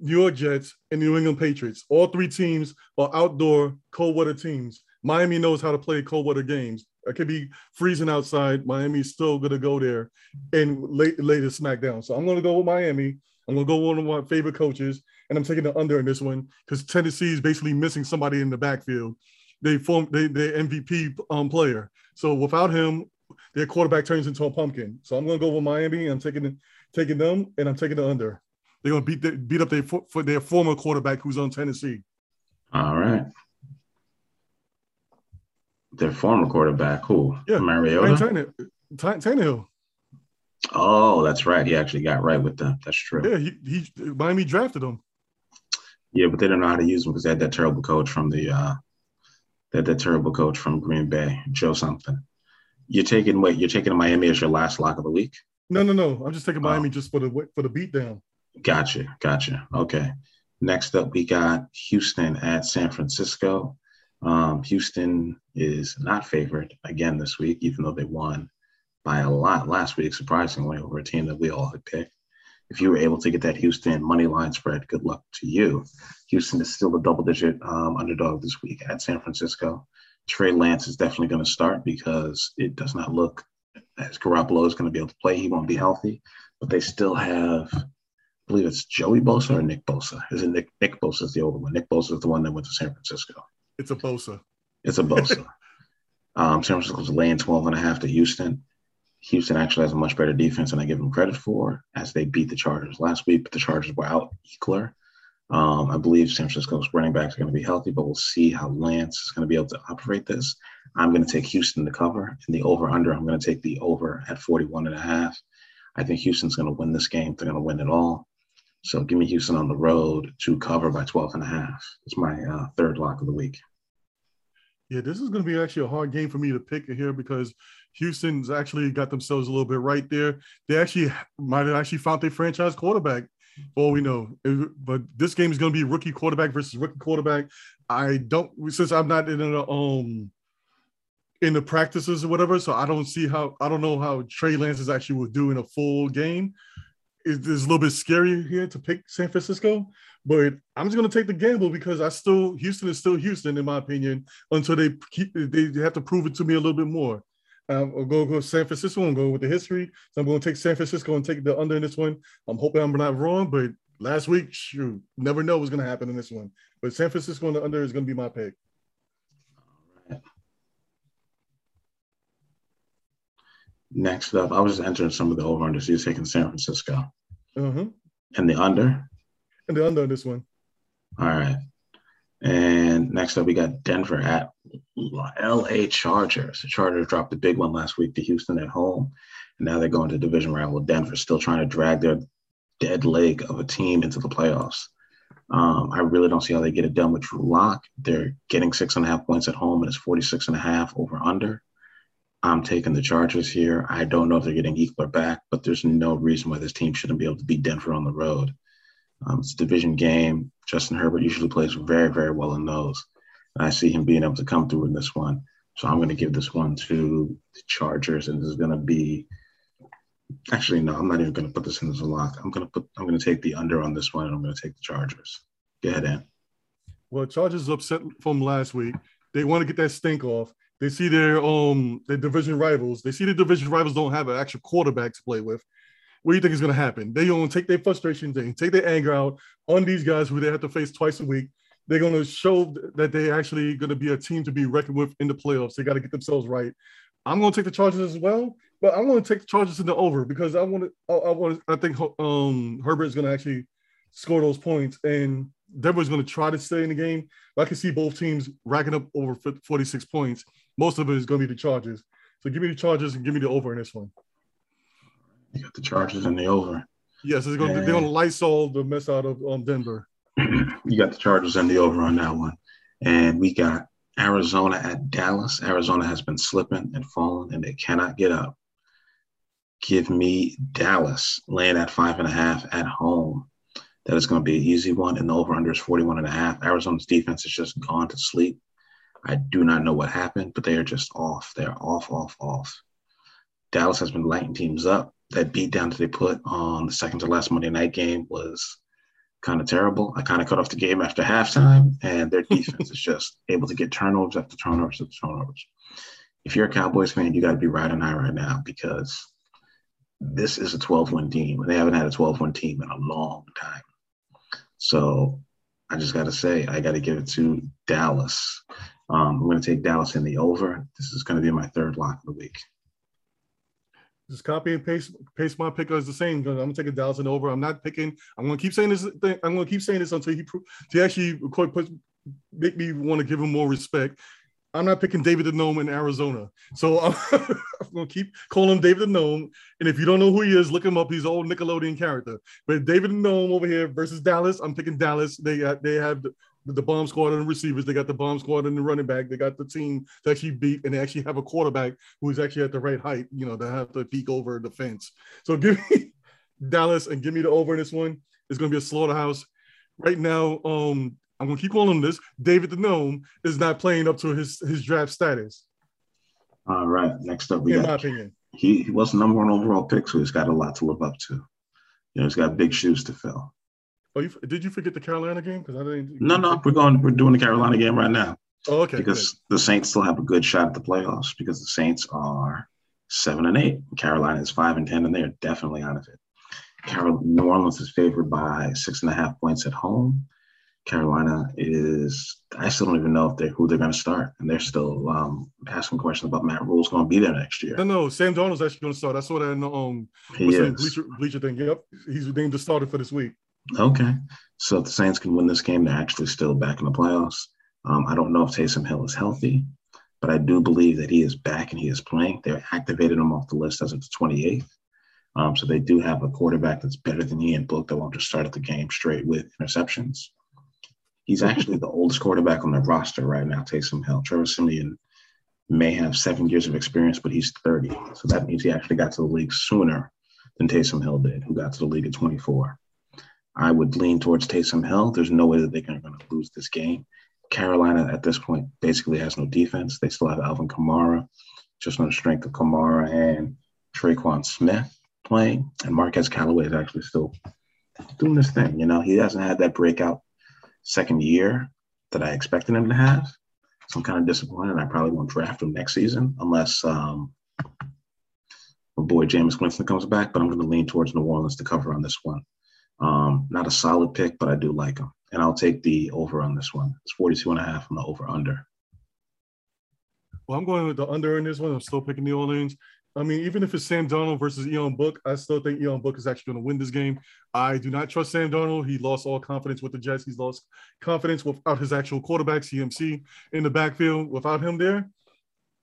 New York Jets, and New England Patriots. All three teams are outdoor cold weather teams. Miami knows how to play cold weather games. It could be freezing outside. Miami's still gonna go there and lay, lay the smack down. So I'm gonna go with Miami. I'm gonna go with one of my favorite coaches, and I'm taking the under in this one because Tennessee is basically missing somebody in the backfield. They form they they MVP um, player. So without him, their quarterback turns into a pumpkin. So I'm gonna go with Miami. I'm taking taking them, and I'm taking the under. They're gonna beat the, beat up their for their former quarterback who's on Tennessee. All right. Their former quarterback, who? Yeah, Mariota. Tannehill. Oh, that's right. He actually got right with them. That's true. Yeah, he, he Miami drafted him. Yeah, but they don't know how to use him because they had that terrible coach from the uh they had that terrible coach from Green Bay, Joe something. You're taking wait, you're taking Miami as your last lock of the week? No, no, no. I'm just taking Miami oh. just for the for the beatdown. Gotcha, gotcha. Okay. Next up, we got Houston at San Francisco. Um, Houston is not favored again this week, even though they won by a lot last week, surprisingly, over a team that we all had picked. If you were able to get that Houston money line spread, good luck to you. Houston is still a double digit um, underdog this week at San Francisco. Trey Lance is definitely going to start because it does not look as Garoppolo is going to be able to play. He won't be healthy, but they still have, I believe it's Joey Bosa or Nick Bosa. Is it Nick? Nick Bosa is the older one. Nick Bosa is the one that went to San Francisco. It's a Bosa. It's a Bosa. um, San Francisco's laying 12 and a half to Houston. Houston actually has a much better defense than I give them credit for as they beat the Chargers last week, but the Chargers were out Ekeler. Um, I believe San Francisco's running backs are going to be healthy, but we'll see how Lance is going to be able to operate this. I'm going to take Houston to cover in the over under. I'm going to take the over at 41 and a half. I think Houston's going to win this game. They're going to win it all. So give me Houston on the road to cover by 12 and a half. It's my uh, third lock of the week. Yeah, this is going to be actually a hard game for me to pick here because Houston's actually got themselves a little bit right there. They actually might have actually found their franchise quarterback. All we know, but this game is going to be rookie quarterback versus rookie quarterback. I don't since I'm not in the um in the practices or whatever, so I don't see how I don't know how Trey Lance is actually will do in a full game. It's a little bit scary here to pick San Francisco, but I'm just going to take the gamble because I still Houston is still Houston in my opinion until they keep they have to prove it to me a little bit more. Um, I'll go go San Francisco and go with the history. So I'm going to take San Francisco and take the under in this one. I'm hoping I'm not wrong, but last week, shoot, never know what's going to happen in this one. But San Francisco and the under is going to be my pick. Next up, I was just entering some of the over under. So you're taking San Francisco. Uh-huh. And the under? And the under on this one. All right. And next up, we got Denver at LA Chargers. The Chargers dropped the big one last week to Houston at home. And now they're going to division rival Denver, still trying to drag their dead leg of a team into the playoffs. Um, I really don't see how they get it done with Drew Lock. They're getting six and a half points at home, and it's 46 and a half over under. I'm taking the Chargers here. I don't know if they're getting Ekeler back, but there's no reason why this team shouldn't be able to beat Denver on the road. Um, it's a division game. Justin Herbert usually plays very, very well in those. And I see him being able to come through in this one. So I'm going to give this one to the Chargers, and this is going to be. Actually, no, I'm not even going to put this in as a lock. I'm going to put. I'm going to take the under on this one, and I'm going to take the Chargers. Go ahead, Ant. Well, Chargers upset from last week. They want to get that stink off. They see their um their division rivals. They see the division rivals don't have an actual quarterback to play with what do you think is going to happen? They're going to take their frustrations they take their anger out on these guys who they have to face twice a week. They're going to show that they're actually going to be a team to be reckoned with in the playoffs. They got to get themselves right. I'm going to take the Chargers as well, but I'm going to take the Chargers in the over because I want to. I want. I think um, Herbert is going to actually score those points, and Denver's going to try to stay in the game. I can see both teams racking up over 46 points. Most of it is going to be the Chargers. So give me the Chargers and give me the over in this one. You got the Chargers and the over. Yes, it's going to, they're going to light Lysol the mess out of um, Denver. you got the Chargers and the over on that one. And we got Arizona at Dallas. Arizona has been slipping and falling, and they cannot get up. Give me Dallas laying at five and a half at home. That is going to be an easy one, and the over under is 41 and a half. Arizona's defense has just gone to sleep. I do not know what happened, but they are just off. They're off, off, off. Dallas has been lighting teams up. That beat down that they put on the second to last Monday night game was kind of terrible. I kind of cut off the game after halftime, and their defense is just able to get turnovers after turnovers after turnovers. If you're a Cowboys fan, you got to be riding high right now because this is a 12 win team, and they haven't had a 12 win team in a long time. So I just got to say, I got to give it to Dallas. Um, I'm going to take Dallas in the over. This is going to be my third lock of the week. Just copy and paste paste my pick as the same. I'm gonna take a Dallas and over. I'm not picking. I'm gonna keep saying this. Thing. I'm gonna keep saying this until he he actually put, make me want to give him more respect. I'm not picking David the Gnome in Arizona. So I'm, I'm to keep calling him David the Gnome. And if you don't know who he is, look him up. He's an old Nickelodeon character. But David the Gnome over here versus Dallas, I'm picking Dallas. They they have the, bomb squad and the receivers. They got the bomb squad and the running back. They got the team to actually beat, and they actually have a quarterback who is actually at the right height, you know, to have to peek over the fence. So give me Dallas and give me the over in this one. It's going to be a slaughterhouse. Right now, um, I'm gonna keep calling him this. David the Gnome is not playing up to his his draft status. All right. Next up, we in got, my opinion. He, he was the number one overall pick, so he's got a lot to live up to. You know, he's got big shoes to fill. Oh, you, did you forget the Carolina game? Because I didn't. No, no, we're going. We're doing the Carolina game right now. Oh, okay. Because good. the Saints still have a good shot at the playoffs because the Saints are seven and eight. Carolina is five and ten, and they are definitely out of it. Carol, New Orleans is favored by six and a half points at home. Carolina is I still don't even know if they who they're going to start, and they're still um, asking questions about Matt Rhule's going to be there next year. No, no, Sam Darnold's actually going to start. I saw that in the um he is. bleacher, bleacher thing. Yep, he's named the starter for this week. Okay, so if the Saints can win this game, they're actually still back in the playoffs. Um, I don't know if Taysom Hill is healthy, but I do believe that he is back and he is playing. They activated him off the list as of the 28th. Um, so they do have a quarterback that's better than Ian Book that won't just start at the game straight with interceptions. He's actually the oldest quarterback on the roster right now, Taysom Hill. Trevor Siemian may have seven years of experience, but he's 30. So that means he actually got to the league sooner than Taysom Hill did, who got to the league at 24. I would lean towards Taysom Hill. There's no way that they're going to lose this game. Carolina at this point basically has no defense. They still have Alvin Kamara, just on the strength of Kamara and Tre'Quan Smith playing. And Marquez Callaway is actually still doing this thing. You know, he hasn't had that breakout second year that I expected him to have. So I'm kind of disappointed. I probably won't draft him next season unless um, my boy Jameis Winston comes back. But I'm going to lean towards New Orleans to cover on this one. Um, not a solid pick, but I do like him. And I'll take the over on this one. It's 42 and a half on the over under. Well, I'm going with the under in this one. I'm still picking New Orleans. I mean, even if it's Sam Darnold versus Ian Book, I still think Ian Book is actually going to win this game. I do not trust Sam Darnold. He lost all confidence with the Jets. He's lost confidence without his actual quarterback, CMC, in the backfield. Without him there,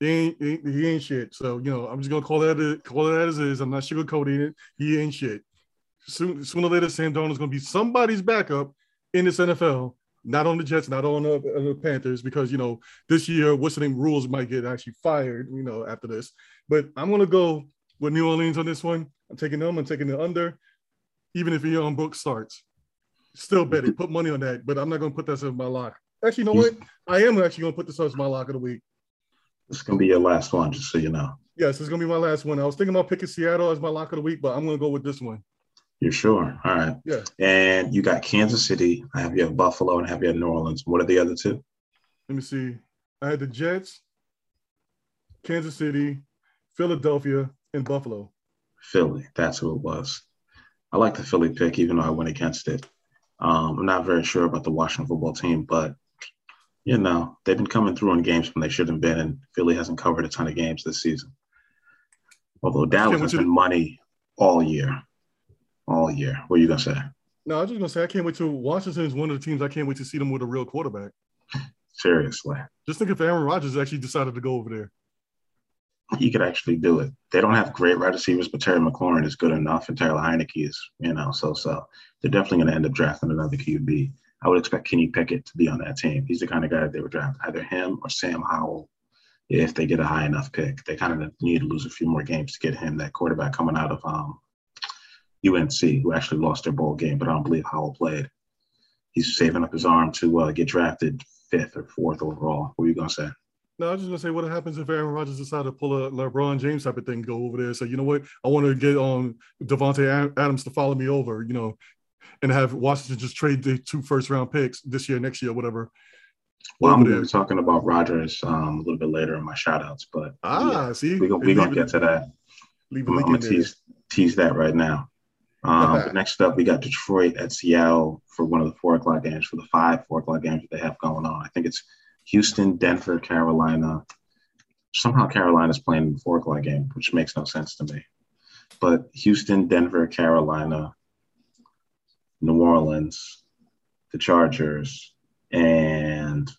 he ain't, he ain't shit. So, you know, I'm just going to call that call it as is. I'm not sugarcoating it. He ain't shit. Soon, sooner or later, Sam Darnold is going to be somebody's backup in this NFL not on the Jets, not on the, on the, Panthers, because you know this year, what's the name Rhule's might get actually fired, you know, after this. But I'm gonna go with New Orleans on this one. I'm taking them. I'm taking the under, even if Ian Book starts. Still bet it. Put money on that, but I'm not gonna put that as my lock. Actually, you know what? I am actually gonna put this as my lock of the week. This is gonna be your last one, just so you know. Yes, it's gonna be my last one. I was thinking about picking Seattle as my lock of the week, but I'm gonna go with this one. You're sure? All right. Yeah. And you got Kansas City. I have you have Buffalo and I have you have New Orleans. What are the other two? Let me see. I had the Jets, Kansas City, Philadelphia, and Buffalo. Philly. That's who it was. I like the Philly pick, even though I went against it. Um, I'm not very sure about the Washington football team, but you know they've been coming through in games when they shouldn't have been, and Philly hasn't covered a ton of games this season. Although Dallas has been money all year all year. What are you gonna say? No, I was just gonna say I can't wait to Washington is one of the teams I can't wait to see them with a real quarterback. Seriously. Just think if Aaron Rodgers actually decided to go over there. he could actually do it. They don't have great wide receivers, but Terry McLaurin is good enough, and Taylor Heinicke is, you know, so so. They're definitely going to end up drafting another QB. I would expect Kenny Pickett to be on that team. He's the kind of guy that they would draft either him or Sam Howell if they get a high enough pick. They kind of need to lose a few more games to get him that quarterback coming out of um, UNC, who actually lost their bowl game, but I don't believe Howell played. He's saving up his arm to uh, get drafted fifth or fourth overall. What are you gonna say? No, I was just gonna say, what happens if Aaron Rodgers decided to pull a LeBron James type of thing, go over there? say, you know what, I want to get on um, Davante Adams to follow me over, you know, and have Washington just trade the two first round picks this year, next year, whatever. Well, I'm going to be talking about Rodgers um, a little bit later in my shout outs, but ah, yeah, see, we're we to get to that. Leave I'm, to tease, tease that right now. Um, next up, we got Detroit at Seattle for one of the four o'clock games, for the five four o'clock games that they have going on. I think it's Houston, Denver, Carolina. Somehow Carolina's playing the four o'clock game, which makes no sense to me. But Houston, Denver, Carolina, New Orleans, the Chargers, and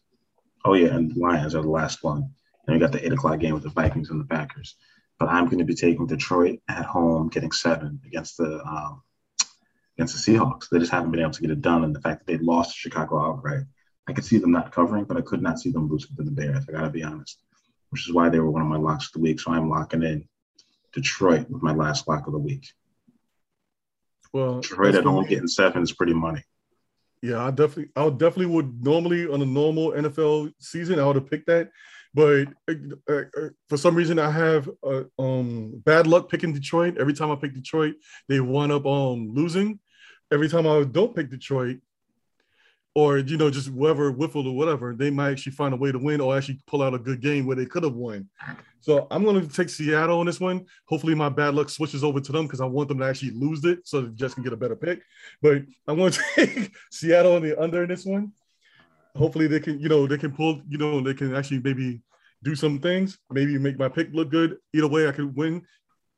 oh yeah, and the Lions are the last one. And we got the eight o'clock game with the Vikings and the Packers. But I'm going to be taking Detroit at home, getting seven against the um, against the Seahawks. They just haven't been able to get it done, and the fact that they lost to Chicago outright, I could see them not covering, but I could not see them losing to the Bears. I got to be honest, which is why they were one of my locks of the week. So I'm locking in Detroit with my last lock of the week. Well, Detroit at home getting seven is pretty money. Yeah, I definitely, I definitely would normally on a normal NFL season, I would have picked that, but uh, uh, uh, for some reason, I have uh, um, bad luck picking Detroit. Every time I pick Detroit, they wind up um, losing. Every time I don't pick Detroit, or you know just whoever whiffled or whatever, they might actually find a way to win or actually pull out a good game where they could have won. So I'm going to take Seattle on this one. Hopefully my bad luck switches over to them because I want them to actually lose it so that Jets can get a better pick. But I'm going to take Seattle on the under in this one. Hopefully they can, you know, they can pull, you know, they can actually maybe do some things, maybe make my pick look good. Either way, I could win.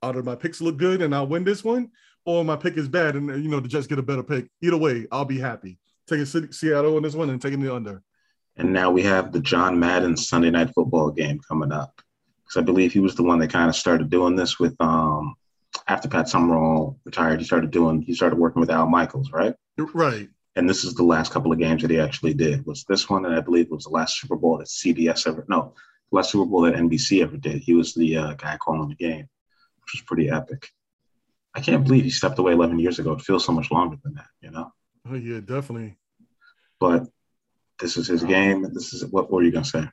Out of my picks look good and I'll win this one, or my pick is bad and you know the Jets get a better pick. Either way, I'll be happy taking Seattle on this one and taking the under. And now we have the John Madden Sunday night football game coming up. Because I believe he was the one that kind of started doing this with um after Pat Summerall retired, he started doing he started working with Al Michaels, right? Right. And this is the last couple of games that he actually did. Was this one, and I believe it was the last Super Bowl that CBS ever no, the last Super Bowl that NBC ever did. He was the uh, guy calling the game, which was pretty epic. I can't believe he stepped away 11 years ago. It feels so much longer than that, you know. Oh yeah, definitely. But this is his game. This is what were you gonna say?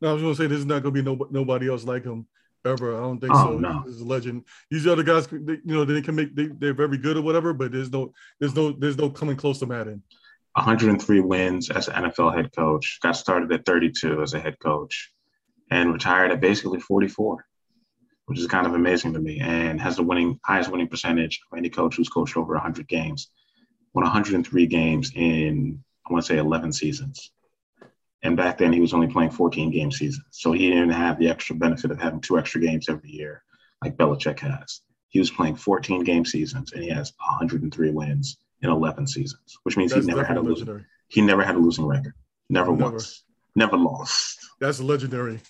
No, I was gonna say this is not gonna be no, nobody else like him ever. I don't think oh, so. No. Is a legend. These other guys, they, you know, they can make they, they're very good or whatever, but there's no there's no there's no coming close to Madden. 103 wins as an NFL head coach. Got started at 32 as a head coach, and retired at basically 44, which is kind of amazing to me. And has the winning highest winning percentage of any coach who's coached over 100 games won 103 games in, I want to say 11 seasons. And back then he was only playing 14 game seasons. So he didn't have the extra benefit of having two extra games every year like Belichick has. He was playing 14 game seasons and he has 103 wins in 11 seasons, which means That's he never had a losing. He never had a losing record. Never, never once. Never lost. That's legendary.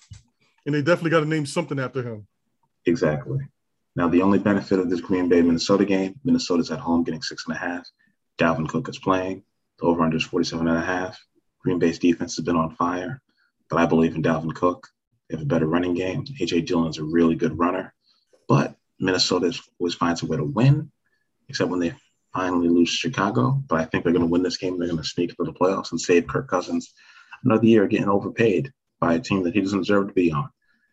And they definitely got to name something after him. Exactly. Now, the only benefit of this Green Bay Minnesota game, Minnesota's at home getting six and a half. Dalvin Cook is playing. The over under is 47 and a half. Green Bay's defense has been on fire, but I believe in Dalvin Cook. They have a better running game. AJ Dillon's a really good runner, but Minnesota always finds a way to win, except when they finally lose Chicago. But I think they're going to win this game. They're going to sneak into the playoffs and save Kirk Cousins another year getting overpaid by a team that he doesn't deserve to be on.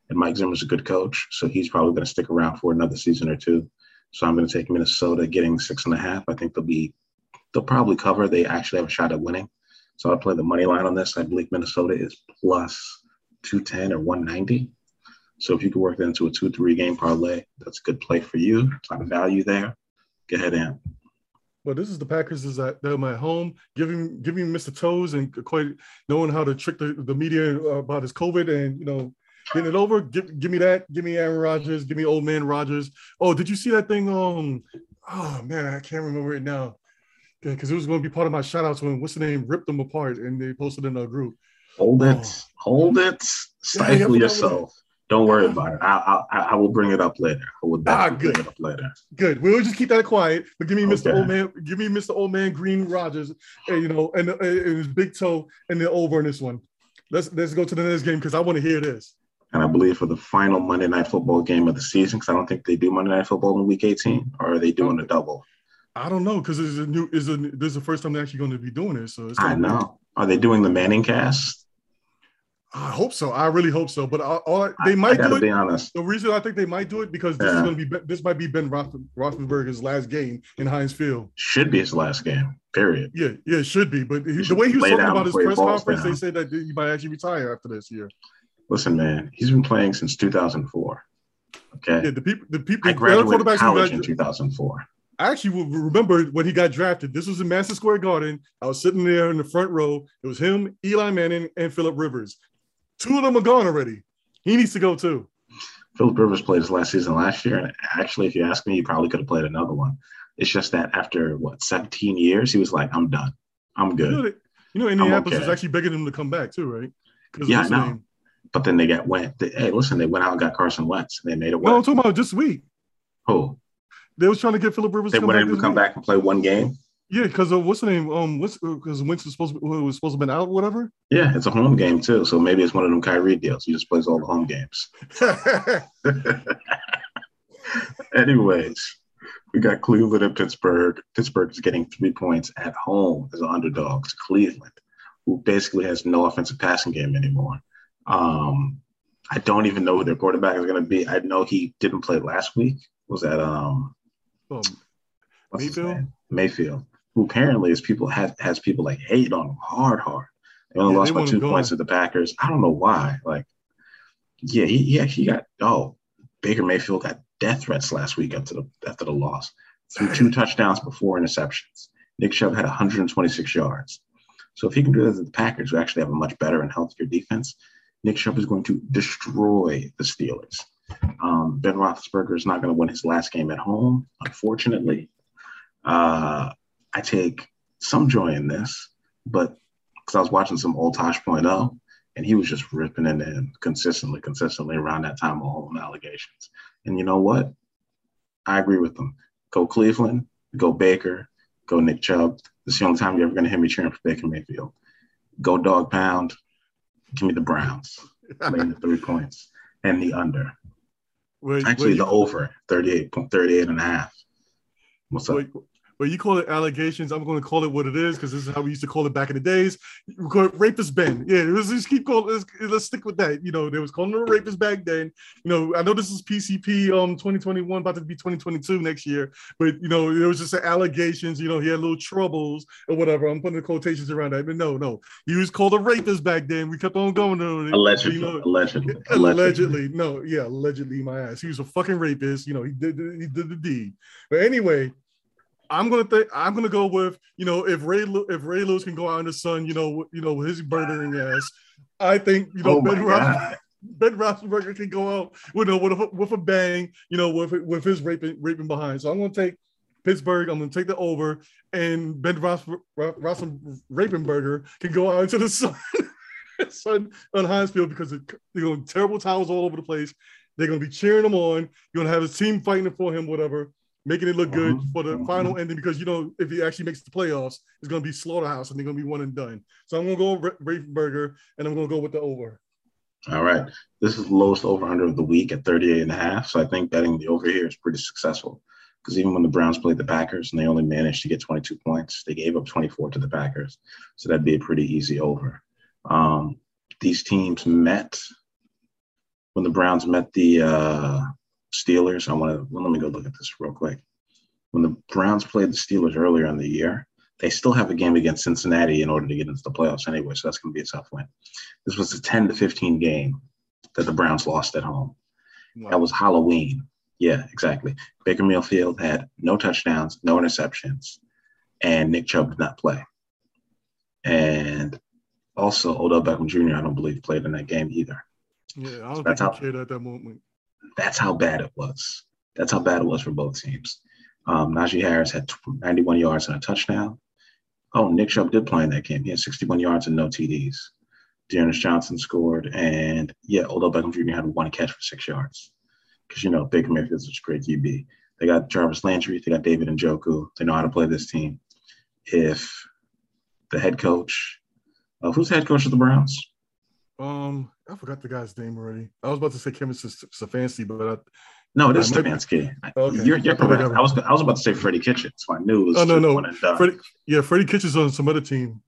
And Mike Zimmer's a good coach, so he's probably going to stick around for another season or two. So I'm going to take Minnesota getting six and a half. I think they'll be they'll probably cover. They actually have a shot at winning. So I play the money line on this. I believe Minnesota is plus 210 or 190. So if you could work that into a two, three game parlay, that's a good play for you. A lot of value there. Go ahead and. Well, this is the Packers is at them at home, giving giving Mr. Toes and quite knowing how to trick the, the media about his COVID and you know getting it over. Give give me that. Give me Aaron Rodgers. Give me old man Rodgers. Oh, did you see that thing? Um, oh man, I can't remember it now because it was going to be part of my shout outs when what's the name ripped them apart and they posted in our group. Hold it, oh. hold it, stifle yeah, yourself. Don't worry about it. I, I, I will bring it up later. I will Ah, good. bring it up later. Good. We'll just keep that quiet. But give me Mr. Okay. Old Man. Give me Mr. Old Man Green Rodgers. And you know, and, and his big toe and the over in this one. Let's let's go to the next game because I want to hear this. And I believe for the final Monday night football game of the season, because I don't think they do Monday night football in week 18, or are they doing a double? I don't know because it's a new is a this is the first time they're actually going to be doing this. So it's I gonna be- know. Are they doing the Manning cast? I hope so. I really hope so. But all, they I, might do it. be honest. The reason I think they might do it because this is going to be this might be Ben Roth- Roethlisberger's last game in Heinz Field. Should be his last game. Period. Yeah, yeah, it should be. But he, the way he was talking about his press conference, they down. said that he might actually retire after this year. Listen, man, he's been playing since 2004. Okay. Yeah, the people, the people, I the graduated quarterbacks college in 2004. I actually will remember when he got drafted. This was in Madison Square Garden. I was sitting there in the front row. It was him, Eli Manning, and Philip Rivers. Two of them are gone already. He needs to go too. Philip Rivers played his last season last year, and actually, if you ask me, he probably could have played another one. It's just that after what 17 years, he was like, "I'm done. I'm good." You good." know, that- you know Indianapolis is actually begging him to come back too, right? Yeah, I know. But then they got went. They, hey, listen, they went out and got Carson Wentz, they made it Work. No, I'm talking about this week. Who? They was trying to get Philip Rivers They went back. to come week. back and play one game. Yeah, because of what's the name? Um, what's because Wentz was supposed to be, was supposed to have been out, whatever. Yeah, it's a home game too, so maybe it's one of them Kyrie deals. He just plays all the home games. Anyways, we got Cleveland and Pittsburgh. Pittsburgh is getting three points at home as an underdog to Cleveland, who basically has no offensive passing game anymore. Um, I don't even know who their quarterback is going to be. I know he didn't play last week. Was that um um, Mayfield? Mayfield, who apparently is people has has people like hate on him hard, hard. They only Yeah, lost they by two gone. points to the Packers. I don't know why. Like, yeah, he, he actually got oh Baker Mayfield got death threats last week after the after the loss. Threw two touchdowns before interceptions. Nick Chubb had 126 yards. So if he can do that to the Packers, who actually have a much better and healthier defense, Nick Chubb is going to destroy the Steelers. Um, ben Roethlisberger is not going to win his last game at home, unfortunately. Uh, I take some joy in this, but because I was watching some old Tosh.0, and he was just ripping into him consistently, consistently around that time of home allegations. And you know what? I agree with them. Go Cleveland, go Baker, go Nick Chubb. This is the only time you're ever going to hear me cheering for Baker Mayfield. Go dog pound. Give me the Browns. Laying the three points and the under. Actually, the over 38, 38 and a half. What's up? Well, you call it allegations. I'm going to call it what it is because this is how we used to call it back in the days. We call it rapist Ben. Yeah, let's just keep calling. Let's, let's stick with that. You know, they was calling him a rapist back then. You know, I know this is PCP um 2021, about to be 2022 next year, but you know, it was just allegations. You know, he had little troubles or whatever. I'm putting the quotations around that, but no, no, he was called a rapist back then. We kept on going on it. Allegedly, You know, allegedly, allegedly, no, yeah, allegedly, my ass. He was a fucking rapist. You know, he did he did the deed. But anyway, I'm gonna think I'm gonna go with you know if Ray if Ray Lewis can go out in the sun, you know, you know, with his murdering ass. I think you know Oh Ben Roth- Ben Roethlisberger can go out with a with a, with a bang, you know, with with his raping raping behind. So I'm gonna take Pittsburgh. I'm gonna take the over, and Ben Roethlisberger Rapenberger can go out into the sun, sun on Heinz Field because you know terrible towels all over the place. They're gonna be cheering him on. You're gonna have his team fighting for him, whatever, making it look good Mhm, for the mhm. final ending. Because you know if he actually makes the playoffs, it's gonna be slaughterhouse and they're gonna be one and done. So I'm gonna go with and I'm gonna go with the over. All right. This is the lowest over under of the week at 38 and a half. So I think betting the over here is pretty successful. Because even when the Browns played the Packers and they only managed to get 22 points, they gave up 24 to the Packers. So that'd be a pretty easy over. Um, these teams met when the Browns met the uh, Steelers. I want to well, let me go look at this real quick. When the Browns played the Steelers earlier in the year, they still have a game against Cincinnati in order to get into the playoffs anyway. So that's going to be a tough win. This was a 10 to 15 game that the Browns lost at home. That was Halloween. Yeah, exactly. Baker Mayfield had no touchdowns, no interceptions, and Nick Chubb did not play. And also, Odell Beckham Jr., I don't believe, played in that game either. Yeah, I don't That's think he cared at that moment. That's how bad it was. That's how bad it was for both teams. Um, Najee Harris had 91 yards and a touchdown. Oh, Nick Chubb did play in that game. He had 61 yards and no TDs. D'Ernest Johnson scored, and yeah, Odell Beckham Jr. had one catch for six yards. Because you know Baker Mayfield's such a great QB. They got Jarvis Landry, they got David and Njoku. They know how to play this team. If the head coach, uh, who's the head coach of the Browns? Um, I forgot the guy's name already. I was about to say Kevin Stefanski, but I, no, it is Stefanski. Okay. You're, you're correct. I was I was about to say Freddie Kitchens. So I knew it was oh, no, no. Freddie, yeah, Freddie Kitchens on some other team.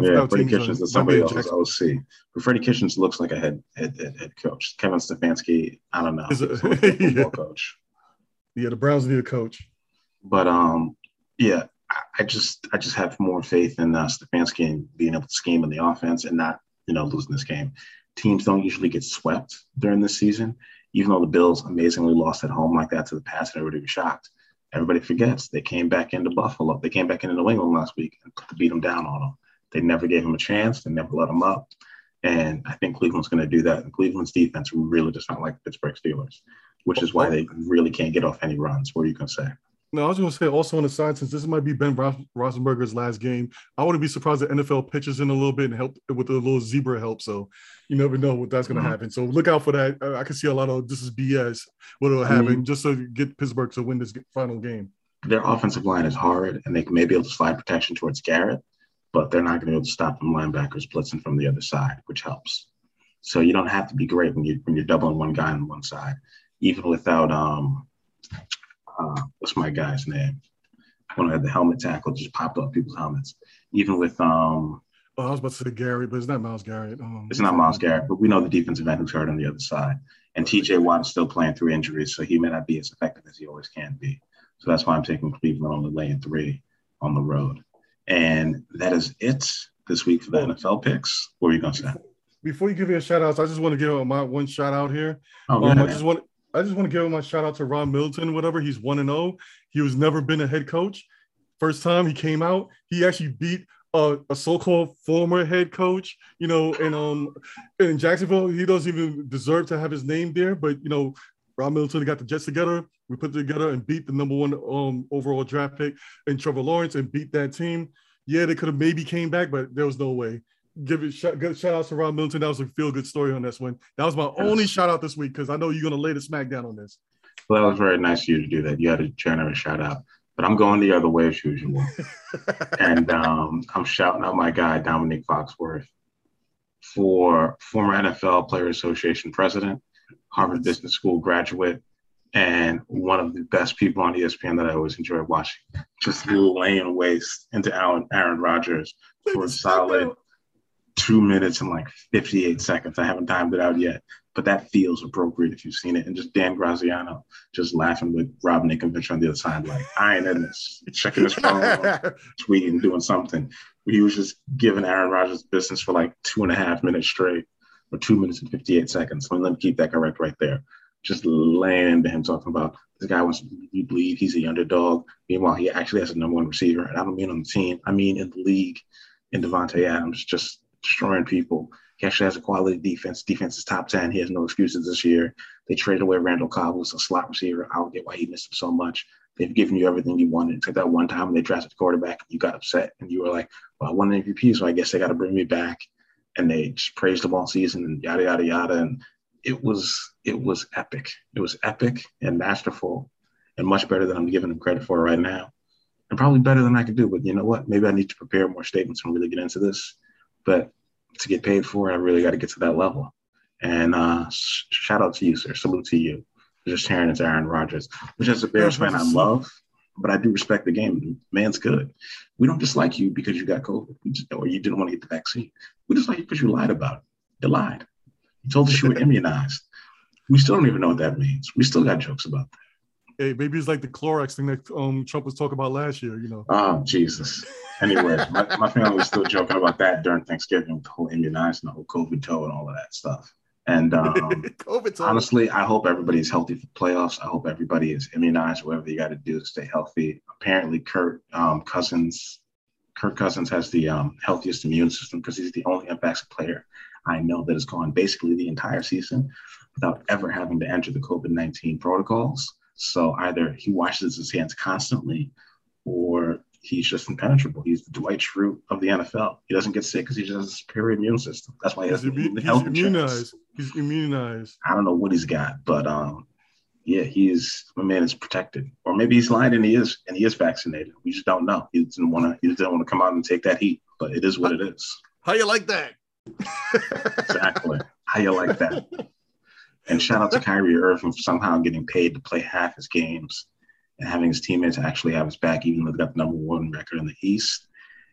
Yeah, Freddie Kitchens is somebody else's OC. But Freddie Kitchens looks like a head head, head, head coach. Kevin Stefanski, I don't know. Is it, yeah. coach. Yeah, the Browns need a coach. But um, yeah, I just I just have more faith in uh, Stefanski and being able to scheme in the offense and not you know losing this game. Teams don't usually get swept during the season, even though the Bills amazingly lost at home like that to the Pats and everybody was shocked. Everybody forgets they came back into Buffalo. They came back into New England last week and beat them down on them. They never gave them a chance. They never let them up. And I think Cleveland's going to do that. And Cleveland's defense really does not like Pittsburgh Steelers, which is why they really can't get off any runs. What are you going to say? No, I was going to say also on the side, since this might be Ben Roethlisberger's last game, I wouldn't be surprised if NFL pitches in a little bit and help with a little zebra help. So you never know what that's going to mm-hmm. happen. So look out for that. I can see a lot of this is BS what will happen mm-hmm. just to get Pittsburgh to win this final game. Their offensive line is hard, and they may be able to slide protection towards Garrett, but they're not going to be able to stop them linebackers blitzing from the other side, which helps. So you don't have to be great when you when you're doubling one guy on one side, even without um uh, what's my guy's name? When I had the helmet tackle just popped off people's helmets. Even with um oh, I was about to say Gary, but it's not Myles Garrett. Um, it's not Myles Garrett, but we know the defensive end who's hurt on the other side. And TJ Watt is still playing through injuries, so he may not be as effective as he always can be. So that's why I'm taking Cleveland on the lane three on the road. And that is it this week for the NFL picks. What are you gonna say? Before you give me a shout out, I just want to give my one shout out here. Oh, um, I just want I just want to give my shout out to Ron Milton, whatever. He's one and zero. Oh. He was never been a head coach. First time he came out, he actually beat a, a, so-called former head coach, you know, and um in Jacksonville, he doesn't even deserve to have his name there. But you know, Ron Middleton got the Jets together. We put together and beat the number one um overall draft pick and Trevor Lawrence and beat that team. Yeah, they could have maybe came back, but there was no way give it shout, shout out to Ron Middleton. That was a feel good story on this one. That was my yes. only shout out this week because I know you're gonna lay the smack down on this. Well, that was very nice of you to do that. You had a generous shout out, but I'm going the other way as usual. and um, I'm shouting out my guy Domonique Foxworth for former NFL Player Association president, Harvard Business School graduate, and one of the best people on ESPN that I always enjoy watching. Just laying waste into Aaron Rodgers for a solid two minutes and like 58 seconds. I haven't timed it out yet, but that feels appropriate if you've seen it. And just Dan Graziano just laughing with Rob Ninkovich on the other side, like, I ain't in this, checking his phone, tweeting, doing something. He was just giving Aaron Rodgers business for like two and a half minutes straight, or two minutes and 58 seconds. Let me keep that correct right there. Just laying into him talking about this guy wants to believe he's the underdog. Meanwhile, he actually has a number one receiver. And I don't mean on the team, I mean in the league in Davante Adams, just destroying people. He actually has a quality defense. Defense is top 10. He has no excuses this year. They traded away Randall Cobb, who's a slot receiver. I don't get why he missed him so much. They've given you everything you wanted. Except that one time when they drafted the quarterback, you got upset and you were like, well, I won an MVP, so I guess they got to bring me back. And they just praised him all season and yada, yada, yada. And it was, it was epic. It was epic and masterful and much better than I'm giving him credit for right now. And probably better than I could do. But you know what? Maybe I need to prepare more statements and really get into this but to get paid for it, I really got to get to that level. And uh, sh- shout out to you, sir. Salute to you. Just hearing it's Aaron Rodgers, which as a Bears fan I love, but I do respect the game. Man's good. We don't dislike you because you got COVID or you didn't want to get the vaccine. We dislike you because you lied about it. You lied. You told us you were immunized. We still don't even know what that means. We still got jokes about that. Hey, maybe it's like the Clorox thing that um, Trump was talking about last year, you know. Oh, Jesus. Anyway, my, my family was still joking about that during Thanksgiving with the whole immunizing, the whole COVID toe and all of that stuff. And um, honestly, I hope everybody's healthy for playoffs. I hope everybody is immunized, whatever you got to do to stay healthy. Apparently, Kurt um, Cousins, Kirk Cousins has the um, healthiest immune system because he's the only unvaccinated player I know that has gone basically the entire season without ever having to enter the COVID 19 protocols. So either he washes his hands constantly or he's just impenetrable. He's the Dwight Schrute of the NFL. He doesn't get sick because he just has a superior immune system. That's why he has He's, the, immu- the he's health insurance. immunized. He's immunized. I don't know what he's got, but um, yeah, he's my man is protected, or maybe he's lying and he is and he is vaccinated. We just don't know. He didn't want to. He just didn't want to come out and take that heat, but it is what it is. How you like that? Exactly. How you like that? And shout out to Kyrie Irving for somehow getting paid to play half his games and having his teammates actually have his back, even though they got the number one record in the East.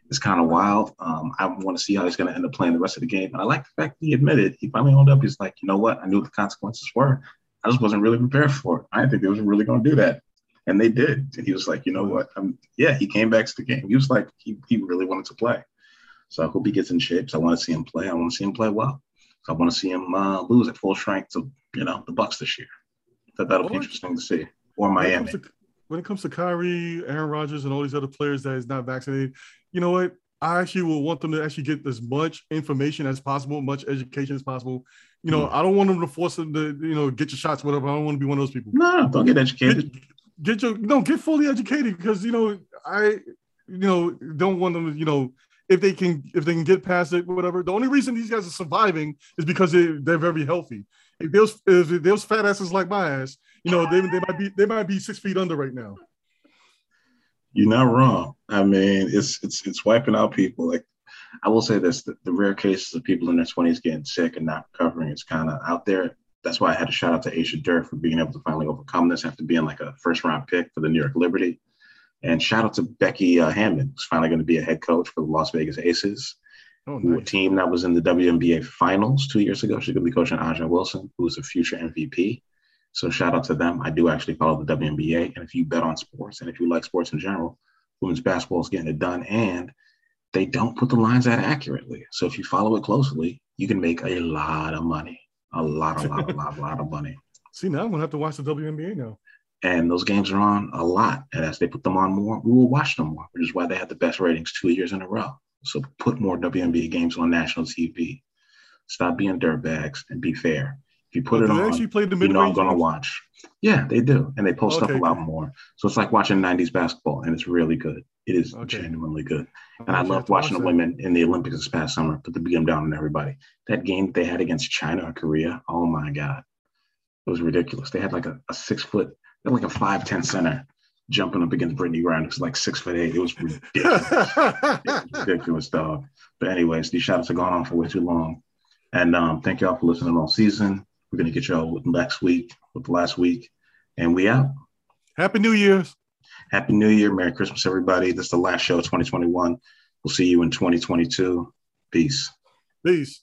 It's kind of wild. Um, I want to see how he's going to end up playing the rest of the game. And I like the fact that he admitted, he finally owned up. He's like, you know what? I knew what the consequences were. I just wasn't really prepared for it. I didn't think they was really going to do that. And they did. And he was like, you know what? Um, yeah, he came back to the game. He was like, he, he really wanted to play. So I hope he gets in shape. So I want to see him play. I want to see him play well. So I want to see him uh, lose at full strength to, you know, the Bucks this year. That that'll be Or- interesting to see. Or When it, Miami. to, when it comes to Kyrie, Aaron Rodgers, and all these other players that is not vaccinated, you know what? I actually will want them to actually get as much information as possible, much education as possible. You know, I don't want them to force them to, you know, get your shots, whatever. I don't want to be one of those people. No, no, don't get educated. Get, get your no, get fully educated because you know I, you know, don't want them to, you know, if they can if they can get past it, whatever. The only reason these guys are surviving is because they, they're very healthy. If those if those fat asses like my ass, you know, they, they might be they might be six feet under right now. You're not wrong. I mean, it's it's it's wiping out people. Like I will say this: the, the rare cases of people in their 20s getting sick and not recovering is kind of out there. That's why I had to shout out to Asia Durr for being able to finally overcome this after being like a first round pick for the New York Liberty. And shout out to Becky uh, Hammond, who's finally going to be a head coach for the Las Vegas Aces, Oh, who a team that was in the WNBA finals two years ago. She's going to be coaching A'ja Wilson, who's a future MVP. So shout out to them. I do actually follow the WNBA. And if you bet on sports and if you like sports in general, women's basketball is getting it done. And they don't put the lines that accurately. So if you follow it closely, you can make a lot of money. A lot, a lot, a lot, a lot of money. See, now I'm gonna have to watch the WNBA now. And those games are on a lot. And as they put them on more, we will watch them more, which is why they have the best ratings two years in a row. So put more WNBA games on national TV. Stop being dirtbags and be fair. If you put it on, actually play the you know I'm going to watch. Yeah, they do. And they post stuff Okay, a lot more. So it's like watching 90s basketball, and it's really good. It is Okay. genuinely good. And I loved watching the women in the Olympics this past summer put the beat them down on everybody. That game that they had against China or Korea, oh my God. It was ridiculous. They had like a, a six foot, like a 5'10 center jumping up against Brittney Griner, who's like six foot eight. It was ridiculous. It was ridiculous, dog. But anyways, these shout outs have gone on for way too long. And um, thank y'all for listening all season. We're gonna get y'all with next week, with the last week. And we out. Happy New Year's. Happy New Year. Merry Christmas, everybody. This is the last show of 2021. We'll see you in 2022. Peace. Peace.